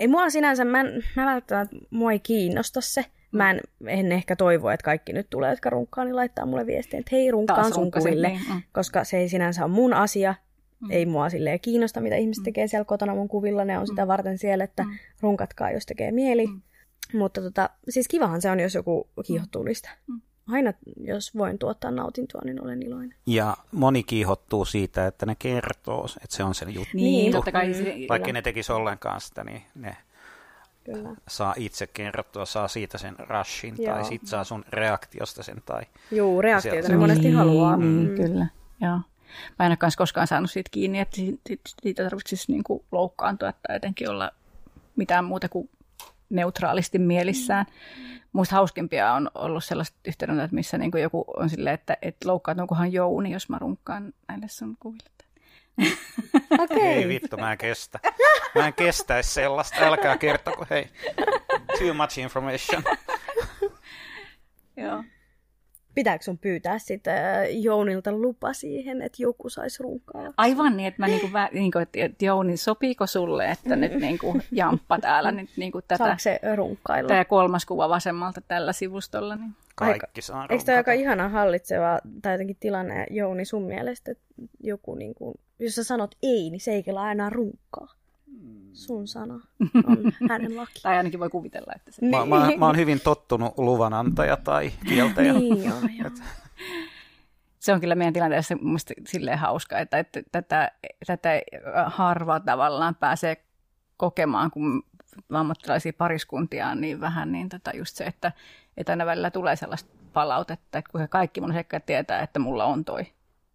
ei mua sinänsä, mä, mä välttämättä, mua ei kiinnosta se. Mä en, en ehkä toivo, että kaikki nyt tulee, jotka runkkaa, niin laittaa mulle viestiä, että hei, runkkaan sun kuville. niin, mm. Koska se ei sinänsä ole mun asia. Mm. Ei mua silleen kiinnosta, mitä ihmiset Mm. tekee siellä kotona mun kuvilla. Ne on sitä Mm. varten siellä, että Mm. runkatkaa, jos tekee mieli. Mm. Mutta tota, siis kivahan se on, jos joku kiihottuu niistä. Mm. Aina, jos voin tuottaa nautintoa, niin olen iloinen. Ja moni kiihottuu siitä, että ne kertoo, että se on se juttu. Niin, Niin, totta kai. mm. Vaikka ne tekisi ollenkaan sitä, niin ne Kyllä. saa itse kertoa, saa siitä sen rushin, Joo. tai sit saa sun reaktiosta sen, tai Juu, reaktioita ne monesti niin, haluaa. Niin, Mm. Kyllä, joo. Mä en ole koskaan saanut siitä kiinni, että si- si- siitä tarvitsisi niinku loukkaantua tai jotenkin olla mitään muuta kuin neutraalisti mielissään. Muista hauskimpia on ollut sellaiset yhteydenotot, missä niinku joku on silleen, että et loukkaantuukohan Jouni, jos mä runkkaan näille sun kuville. Okei. ei vittu, mä en kestä. Mä en kestäisi sellaista, älkää kertoko, hei. Too much information. Joo. Pitääkö sun pyytää sitä Jounilta lupa siihen, että joku saisi runkaa? Aivan niin, että mä niinku, vä, niinku, että Jouni, sopiiko sulle, että nyt niinku jamppa täällä nyt niinku tätä, Saako se runkkailla? tämä kolmas kuva vasemmalta tällä sivustolla, niin Kaikki saa Eikö tämä aika ihana hallitseva tai jotenkin tilanne, Jouni, sun mielestä, että joku, niin kuin, jos sä sanot ei, niin se ei kyllä aina runkkaa. Sun sana on hänen laki. tai ainakin voi kuvitella, että se... Mä, mä, mä oon hyvin tottunut luvanantaja tai kieltäjä. Niin joo, joo. se on kyllä meidän tilanteessa mun mielestä silleen hauska, että, että tätä, tätä harva tavallaan pääsee kokemaan, kun ammattilaisia pariskuntia on niin vähän, niin tota just se, että, että aina välillä tulee sellaista palautetta, että kun he kaikki mun sekkaat tietää, että mulla on toi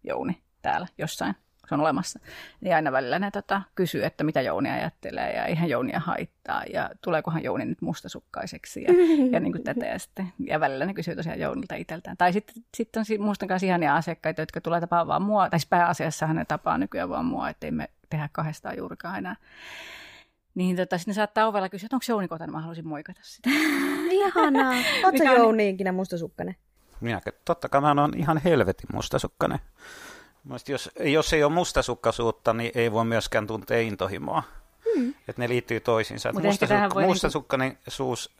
Jouni täällä jossain, se on olemassa, niin aina välillä ne tota, kysyy, että mitä Jouni ajattelee ja eihän Jounia haittaa ja tuleekohan Jouni nyt mustasukkaiseksi ja, ja niin kuin tätä ja sitten, ja välillä ne kysyy tosiaan Jounilta itseltään. Tai sitten, sitten on muistan kanssa ihania asiakkaita, jotka tulee tapaamaan vaan mua, tai siis pääasiassa ne tapaa nykyään vaan mua, ettei me tehdä kahdestaan juurikaan enää. Niin tota, sitten ne saattaa ovella kysyä, että onko Jouni kotona, mä haluaisin moikata sitä. Ihanaa. Ootko on- Jouni ikinä mustasukkainen? Minä, totta kai mä oon ihan helvetin mustasukkainen. Mielestäni Jos, jos ei ole mustasukkaisuutta, niin ei voi myöskään tuntea intohimoa. Mm. Että ne liittyy toisiinsa. Mustasuk- voi niinku- mustasukkaisuus,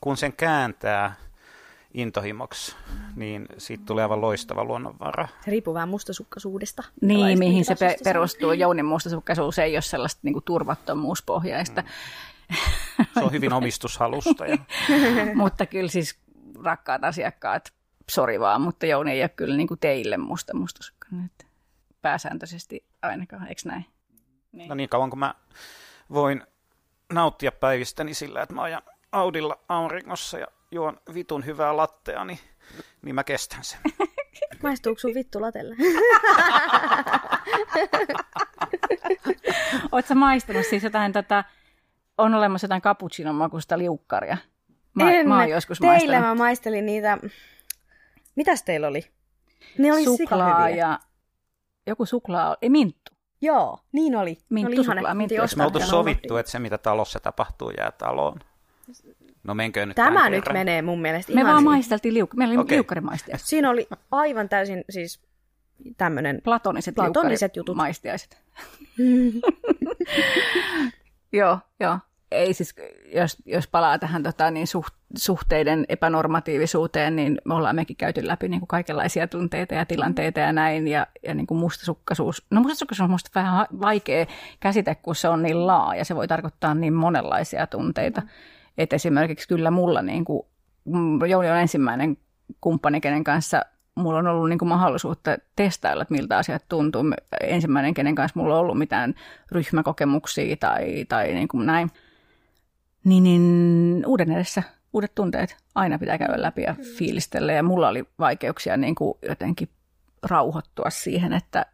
kun sen kääntää intohimoksi, niin siitä tulee aivan loistava luonnonvara. Se riippuu vähän mustasukkaisuudesta. Niin, mihin se pe- perustuu. Jounin mustasukkaisuus ei ole sellaista niin kuin turvattomuuspohjaista. Se on hyvin omistushalusta. Ja, mutta kyllä siis rakkaat asiakkaat, sori vaan, mutta Jouni ei ole kyllä niin kuin teille musta mustasukkainen. Että Pääsääntöisesti ainakaan, eikö näin? no niin kauan kuin mä voin nauttia päivistäni sillä, että mä ajan Audilla auringossa ja juon vitun hyvää lattea, niin, niin mä kestän sen. Maistuuko sun vittu latelle? Oletko maistanut siis jotain tätä, on olemassa jotain cappuccinon makusta liukkaria? Mä, en. mä oon joskus Teillä maistanut mä maistelin niitä... Mitäs teillä oli? Ne oli suklaa ja joku suklaa, ei minttu. Joo, niin oli. Minttu oli suklaa, minttu. Ostaa me oltu sovittu, että se mitä talossa tapahtuu jää taloon? No menkö nyt Tämä nyt kerran? menee mun mielestä Me ihan vaan siinä. maisteltiin liuk- meillä oli okay. liukkarimaistia. Siinä oli aivan täysin siis tämmönen... Platoniset, Platoniset jutut. maistiaiset. joo, joo. Ei siis, jos, jos palaa tähän tota, niin suht, suhteiden epänormatiivisuuteen, niin me ollaan mekin käyty läpi niin kuin kaikenlaisia tunteita ja tilanteita ja näin. Ja, ja niin kuin mustasukkaisuus. No mustasukkaisuus on musta vähän vaikea käsite, kun se on niin laaja. Se voi tarkoittaa niin monenlaisia tunteita. Et esimerkiksi kyllä mulla, niin kuin, mm, Jouni on ensimmäinen kumppani, kenen kanssa mulla on ollut niin kuin mahdollisuutta testailla, että miltä asiat tuntuu. Ensimmäinen, kenen kanssa mulla on ollut mitään ryhmäkokemuksia tai, tai niin kuin näin. Niin, niin uuden edessä uudet tunteet aina pitää käydä läpi ja fiilistellä. Ja mulla oli vaikeuksia niin kuin jotenkin rauhoittua siihen, että,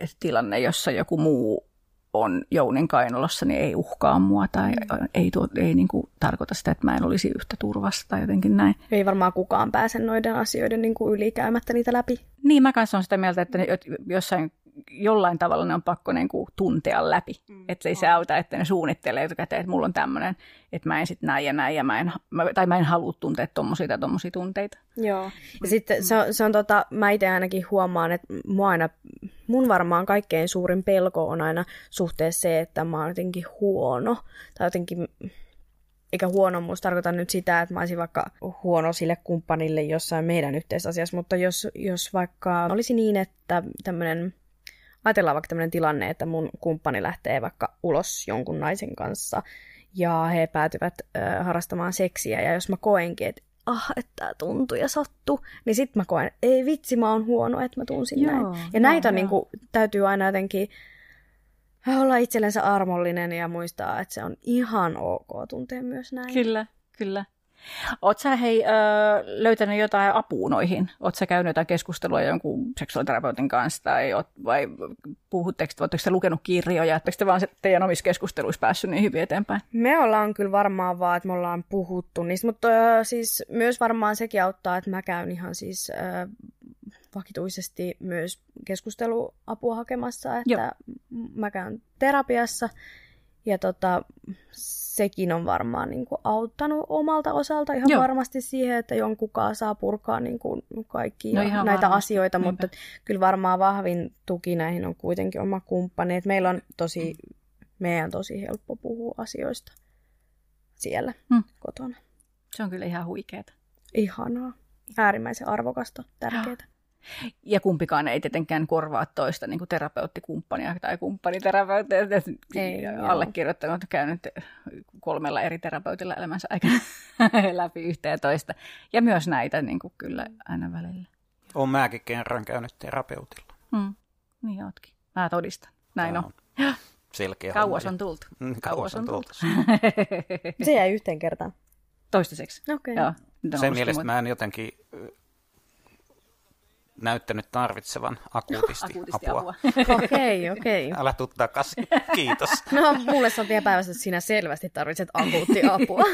että tilanne, jossa joku muu on Jounin kainalossa, niin ei uhkaa mua tai ei, tuo, ei niin kuin tarkoita sitä, että mä en olisi yhtä turvassa tai jotenkin näin. Ei varmaan kukaan pääse noiden asioiden niin kuin ylikäymättä niitä läpi. Niin, mä kanssa olen sitä mieltä, että jossain, jollain tavalla ne on pakko niin kuin, tuntea läpi. Mm, että ei se auta, että ne suunnittelee etukäteen, että mulla on tämmöinen, että mä en sitten näin ja näin, ja mä en, mä, tai mä en halua tuntea tommosia tai tommosia tunteita. Joo. Ja sitten se on, se on tota, mä itse ainakin huomaan, että mua aina, mun varmaan kaikkein suurin pelko on aina suhteessa se, että mä oon jotenkin huono. Tai jotenkin, eikä huonommuus tarkoita nyt sitä, että mä olisin vaikka huono sille kumppanille jossain meidän yhteisasiassa, mutta jos, jos vaikka olisi niin, että tämmöinen, ajatellaan vaikka tämmöinen tilanne, että mun kumppani lähtee vaikka ulos jonkun naisen kanssa, ja he päätyvät äh, harrastamaan seksiä, ja jos mä koenkin, että ah, että tää tuntuu ja sattuu, niin sit mä koen, ei vitsi, mä oon huono, että mä tunsin Joo, näin. joo, Ja näitä on joo. niinku, täytyy aina jotenkin olla itsellensä armollinen ja muistaa, että se on ihan ok tuntea myös näin. Kyllä, kyllä. Sä hei, ö, löytänyt jotain apua noihin? Oot sä käynyt jotain keskustelua jonkun seksuaaliterapeutin kanssa? Tai oot, vai puhutteko, oletteko te lukenut kirjoja? Oletteko te vaan se, teidän omissa keskusteluissa päässyt niin hyvin eteenpäin? Me ollaan kyllä varmaan vaan, että me ollaan puhuttu niistä, mutta ö, siis myös varmaan sekin auttaa, että mä käyn ihan siis ö, vakituisesti myös keskusteluapua hakemassa, että Joo. mä käyn terapiassa ja tota, sekin on varmaan niin kuin auttanut omalta osalta ihan Joo. varmasti siihen, että jonkunkaan saa purkaa niin kuin kaikki No näitä varmasti, asioita, niinpä. mutta kyllä varmaan vahvin tuki näihin on kuitenkin oma kumppani. Et meillä on tosi, meidän tosi helppo puhua asioista siellä Hmm. kotona. Se on kyllä ihan huikeeta. Ihanaa. Äärimmäisen arvokasta, tärkeää. Ja kumpikaan ei tietenkään korvaa toista niin kuin terapeuttikumppania tai kumppaniterapeuttia. Ei. Allekirjoittanut käynyt kolmella eri terapeutilla elämänsä aikana läpi yhtä ja toista. Ja myös näitä niin kuin kyllä aina välillä. Olen mäkin kerran käynyt terapeutilla. Mm. Niin ootkin. Mä todistan. Näin Tämä on. Selkeä Kauas on tultu. Mm, Kauas on tultu. Se jäi yhteen kertaan. Toistaiseksi. Okei. Joo. On Sen mielestä mä en jotenkin näyttänyt tarvitsevan akuutisti, Akuutisti apua. Okei, okei. Älä tuu takaisin. Kiitos. No, mulle saatiin päivästä, että sinä selvästi tarvitset akuuttia apua.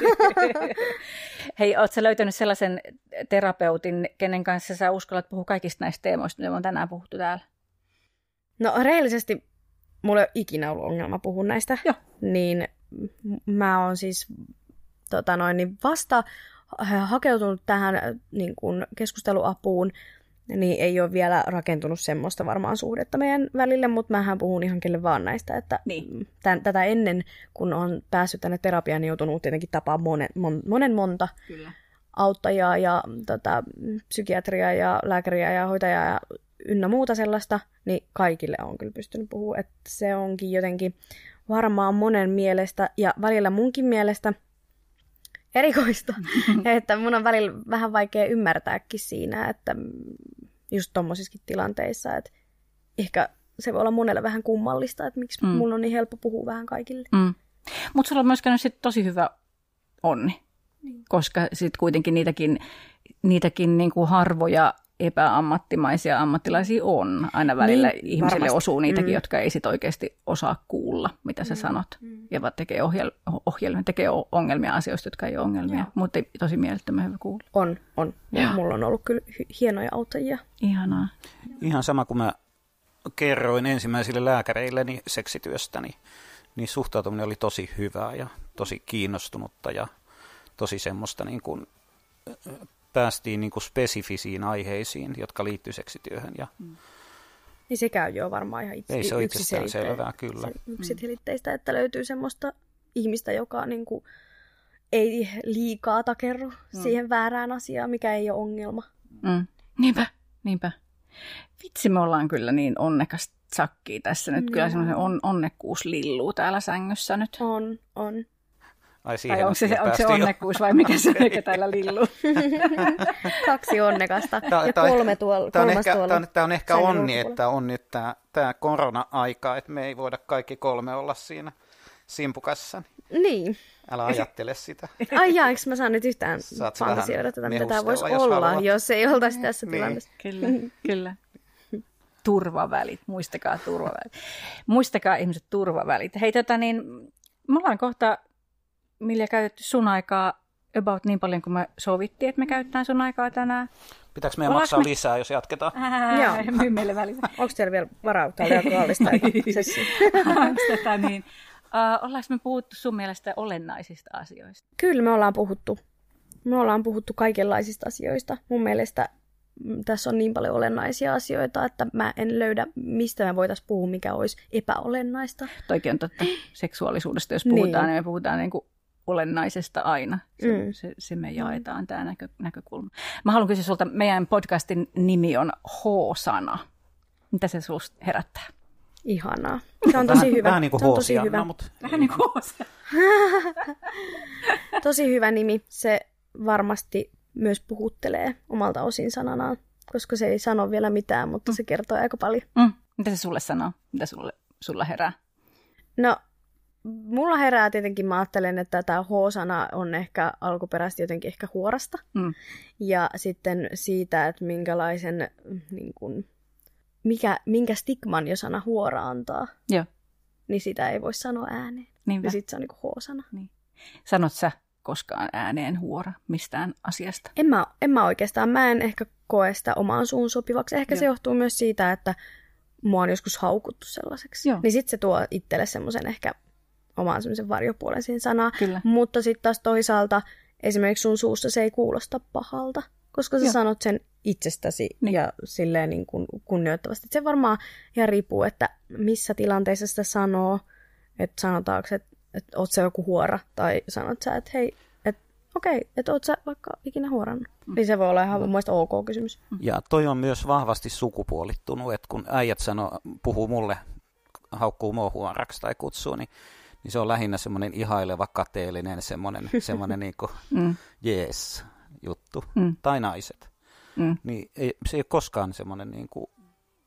Hei, ootko sä löytänyt sellaisen terapeutin, kenen kanssa sä uskallat puhua kaikista näistä teemoista, mitä me on tänään puhuttu täällä? No rehellisesti mulla ei ole ikinä ollut ongelma puhua näistä. Joo. Niin mä oon siis tota noin, niin vasta ha- hakeutunut tähän äh, niin kuin keskusteluapuun, niin ei ole vielä rakentunut semmoista varmaan suhdetta meidän välille, mutta mähän puhun ihan kelle vaan näistä, että Niin. tämän, tätä ennen, kun on päässyt tänne terapiaan, niin joutunut tietenkin tapaamaan monen, mon, monen monta Kyllä. auttajaa ja tota, psykiatria ja lääkäriä ja hoitajaa ja ynnä muuta sellaista, niin kaikille on kyllä pystynyt puhumaan. Että se onkin jotenkin varmaan monen mielestä ja välillä munkin mielestä erikoista, että mun on välillä vähän vaikea ymmärtääkin siinä, että just tommosissakin tilanteissa, että ehkä se voi olla monelle vähän kummallista, että miksi Mm. mm. mun on niin helppo puhua vähän kaikille. Mm. Mutta sulla on myös käynyt sit tosi hyvä onni, niin. koska sitten kuitenkin niitäkin, niitäkin niinku harvoja epäammattimaisia ammattilaisia on. Aina välillä Niin, ihmisille varmasti. osuu niitäkin, Mm. jotka ei sit oikeasti osaa kuulla, mitä sä sanot. Ja vaan tekee, ohjel- ohjelmia, tekee ongelmia asioista, jotka ei ole ongelmia. Mutta tosi mielettömän hyvä kuulla. On, on. Joo. Mulla on ollut kyllä hy- hienoja auttajia. Ihanaa. Ihan sama kuin mä kerroin ensimmäisille lääkäreilleni seksityöstäni, niin suhtautuminen oli tosi hyvää ja tosi kiinnostunutta ja tosi semmoista niin kuin, päästiin niin kuin spesifisiin aiheisiin, jotka liittyy seksityöhön ja Niin se käy jo varmaan ihan itse, ei se ole itsestään selvää kyllä. se yksiselitteistä, että löytyy semmoista ihmistä, joka niin kuin, ei liikaa takerru mm. siihen väärään asiaan, mikä ei ole ongelma. Mm. Niinpä, niinpä. Vitsi, me ollaan kyllä niin onnekas sakki tässä nyt. Kyllä Joo. semmoinen on, onnekkuus lilluu täällä sängyssä nyt. On, on. Ai siihen Tai onko se, onko se onnekkuus vai mikä se on, mikä täällä lilluu? Kaksi onnekasta Tää- ja tää on kolme ehkä- tuolla, Tämä on, kolmas ehkä, tuolla. tämä, on, tämä on ehkä onni, että on nyt tämä, tämä korona-aika, että me ei voida kaikki kolme olla siinä simpukassa. Niin. Älä ajattele sitä. Ai jaa, eikö mä saan nyt yhtään fantasioida tätä, mitä tämä voisi jos olla, haluat. jos ei oltaisi tässä Niin. tilanteessa. Kyllä, kyllä. Turvavälit, muistakaa turvavälit. Muistakaa ihmiset turvavälit. Hei tota niin, me ollaan kohta, Milja, käytetty sun aikaa about niin paljon kuin me sovittiin, että me käytetään sun aikaa tänään. Pitääkö meidän Ollaanko maksaa me- lisää, jos jatketaan? Joo. Myy meille välillä. Onko teillä vielä sessio. Onks tota niin, uh, ollaanko me puhuttu sun mielestä olennaisista asioista? Kyllä me ollaan puhuttu. Me ollaan puhuttu kaikenlaisista asioista. Mun mielestä mm, tässä on niin paljon olennaisia asioita, että mä en löydä, mistä me voitaisiin puhua, mikä olisi epäolennaista. Toikin on totta. Seksuaalisuudesta, jos puhutaan, Niin. niin me puhutaan niin kuin olennaisesta aina. Se, mm. Mm. se, se me jaetaan, tämä näkö, näkökulma. Mä haluan kysyä sulta, meidän podcastin nimi on H-sana. Mitä se susta herättää? Ihanaa. Se on tosi vähän, hyvä. Vähän niin kuin se on tosi hyvä. mutta Vähän niin kuin H-sana. Tosi hyvä nimi. Se varmasti myös puhuttelee omalta osin sananaan, koska se ei sano vielä mitään, mutta se kertoo aika paljon. Mm. Mitä se sulle sanoo? Mitä sulle, sulla herää? No, mulla herää tietenkin, mä ajattelen, että tämä H-sana on ehkä alkuperäisesti jotenkin ehkä huorasta. Mm. Ja sitten siitä, että minkälaisen, niin kuin, mikä, minkä stigman jo sana huora antaa, Joo, niin sitä ei voi sanoa ääneen. niinpä. Ja sitten se on niin H-sana. Sanot sä koskaan ääneen huora mistään asiasta? En mä, en mä oikeastaan, mä en ehkä koe sitä omaan suun sopivaksi. Ehkä Joo. se johtuu myös siitä, että mua on joskus haukuttu sellaiseksi. Joo. Niin sitten se tuo itselle semmoisen ehkä oman semmoisen varjopuolen siinä sanaa. Kyllä. Mutta sitten taas toisaalta esimerkiksi sun suusta se ei kuulosta pahalta, koska sä Joo. sanot sen itsestäsi Niin. ja silleen niin kuin kunnioittavasti. Se varmaan ihan riippuu, että missä tilanteessa sitä sanoo, että sanotaanko, että, että oot sä joku huora, tai sanot sä, että hei, että okei, että oot sä vaikka ikinä huorannut. Mm. Niin se voi olla ihan mun mielestä ok kysymys. Ja toi on myös vahvasti sukupuolittunut, että kun äijät sano, puhuu mulle, haukkuu mua huoraksi tai kutsuu, niin, niin se on lähinnä semmoinen ihaileva, kateellinen, semmoinen, semmoinen niin kuin Mm. jees juttu. Mm. Tai naiset. Mm. Niin ei, se ei ole koskaan semmoinen niin kuin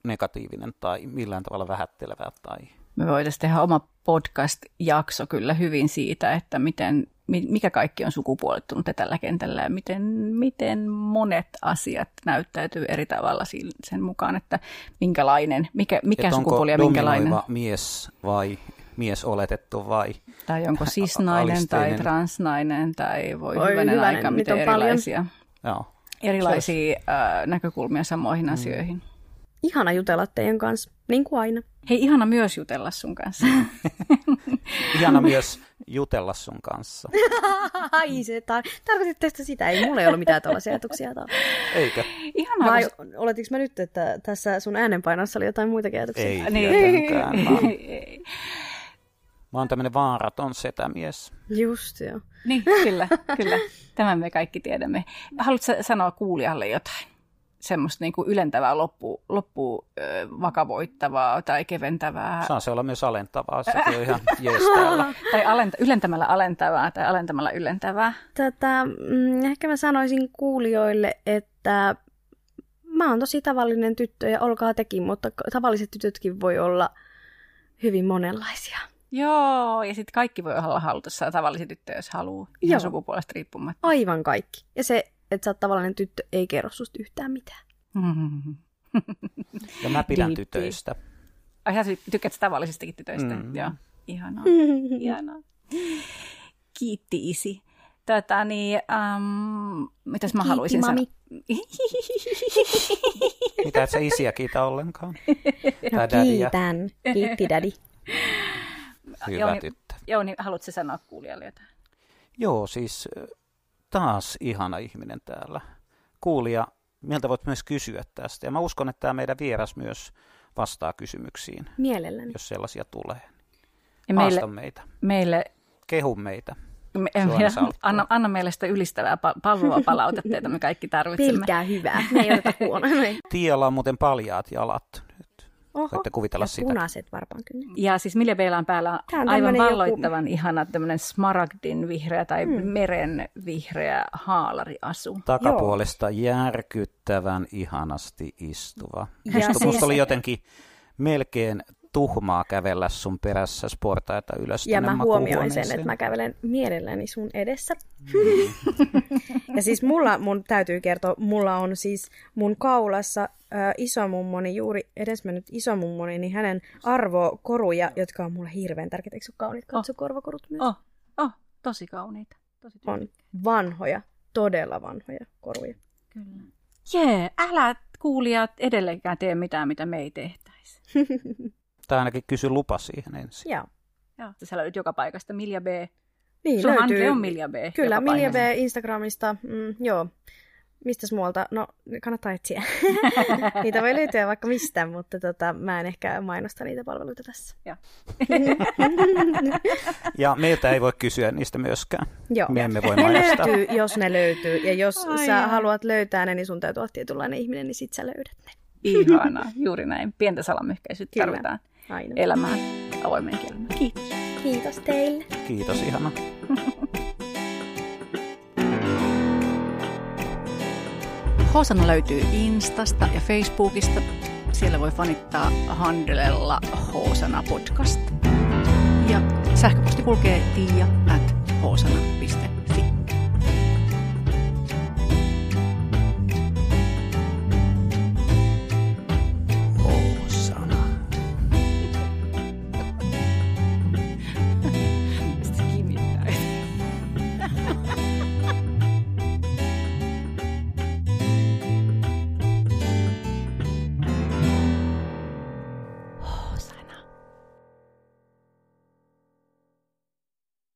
negatiivinen tai millään tavalla vähättelevä tai Me voitaisiin tehdä oma podcast-jakso kyllä hyvin siitä, että miten, mi- mikä kaikki on sukupuolittunut tällä kentällä ja miten, miten monet asiat näyttäytyy eri tavalla sen mukaan, että minkälainen, mikä, mikä Et sukupuoli ja minkälainen. mies vai mies oletettu vai Tai onko sisnainen tai transnainen tai voi Oi hyvänen hyvänen, aika, miten erilaisia, joo. erilaisia äh, näkökulmia samoihin Mm. asioihin. Ihana jutella teidän kanssa, niin kuin aina. Hei, ihana myös jutella sun kanssa. Ihana myös jutella sun kanssa. Ai se, tar- tarkoititte sitä sitä? Ei mulla ei ollut mitään tällaisia ajatuksia. taas. Eikö? Ihana, Vai oletiko mä nyt, että tässä sun äänenpainossa oli jotain muitakin ajatuksia? Ei Niin. Mä, oon- Ei. Mä oon tämmöinen vaaraton setämies. Just joo. Niin, kyllä, kyllä. Tämän me kaikki tiedämme. Haluatko sanoa kuulijalle jotain? Semmoista niin kuin ylentävää, loppu, loppu vakavoittavaa tai keventävää. Saa se olla myös alentavaa, sekin on ihan jees täällä. Tai alenta, ylentämällä alentavaa tai alentamalla ylentävää. Tätä, mm, ehkä mä sanoisin kuulijoille, että mä oon tosi tavallinen tyttö ja olkaa tekin, mutta tavalliset tytötkin voi olla hyvin monenlaisia. Joo, ja sitten kaikki voi olla halutessa tavallisia tyttöjä, jos haluaa. Ihan Joo. sukupuolesta riippumatta. Aivan kaikki. Ja se, että sä oot tavallinen tyttö, ei kerro susta yhtään mitään. Ja mä pidän Diitti. tytöistä. Ai sä tykkäät tavallisistakin tytöistä? Mm. Joo, ihanaa. ihanaa. Kiitti isi. Tätä, niin, um, mitäs mä Kiitti, haluaisin mami. Mitä et sä isiä kiitä ollenkaan? No kiitän. Kiitti daddy. Hyvä Joo, niin- tyttö. Joo, niin haluatko sanoa kuulijalle jotain? Joo, siis taas ihana ihminen täällä. Kuulija, mieltä voit myös kysyä tästä. Ja mä uskon, että tämä meidän vieras myös vastaa kysymyksiin, Mielelläni. jos sellaisia tulee. Ja meille, meitä. meille Kehu meitä. me, salkkua. anna, anna meille sitä ylistävää pa- palvelua palautetta, jota me kaikki tarvitsemme. Pelkkää hyvää. Me ei huonoa. Tiellä on muuten paljaat jalat nyt. Oho. Voitte kuvitella ja sitä. punaiset varmaan kyllä. Ja siis Milja Beilan päällä on on aivan tämmönen joku- valloittavan ihana tämmöinen smaragdin vihreä tai hmm. meren vihreä haalariasu. Takapuolesta järkyttävän ihanasti istuva. Ja Musta, siis- musta oli jotenkin melkein tuhmaa kävellä sun perässä sportaita ylös Ja mä huomioin sen, että mä kävelen mielelläni sun edessä. ja siis mulla, mun täytyy kertoa, mulla on siis mun kaulassa ä, isomummoni, juuri edesmennyt isomummoni, niin hänen arvokoruja, jotka on mulle hirveän tärkeitä. Eikö se ole kauniit katsokorvakorut myös? Oh, oh, tosi kauniita. Tosi On vanhoja, todella vanhoja koruja. Kyllä. Jee, älä kuulijat edelleenkään tee mitään, mitä me ei tehtäisi. Tai ainakin kysy lupa siihen ensin. Joo. Joo. Sä löydät joka paikasta Milja B. Niin, Sun löytyy. on Milja B. Kyllä, Milja B. Instagramista, mm, joo. Mistäs muualta? No, kannattaa etsiä. niitä voi löytyä vaikka mistä, mutta tota, mä en ehkä mainosta niitä palveluita tässä. Joo. Ja meiltä ei voi kysyä niistä myöskään. Joo. Me emme voi Ne mainostaa. löytyy, jos ne löytyy. Ja jos Ai sä ai. haluat löytää ne, niin sun täytyy olla tietynlainen ihminen, niin sit sä löydät ne. Ihanaa, juuri näin. Pientä salamyhkäisyyttä tarvitaan Aina. elämään avoimeen kieleen. Kiitos. Kiitos teille. Kiitos ihana. Hosana löytyy Instasta ja Facebookista. Siellä voi fanittaa handlella Hosana podcast. Ja sähköposti kulkee tiia at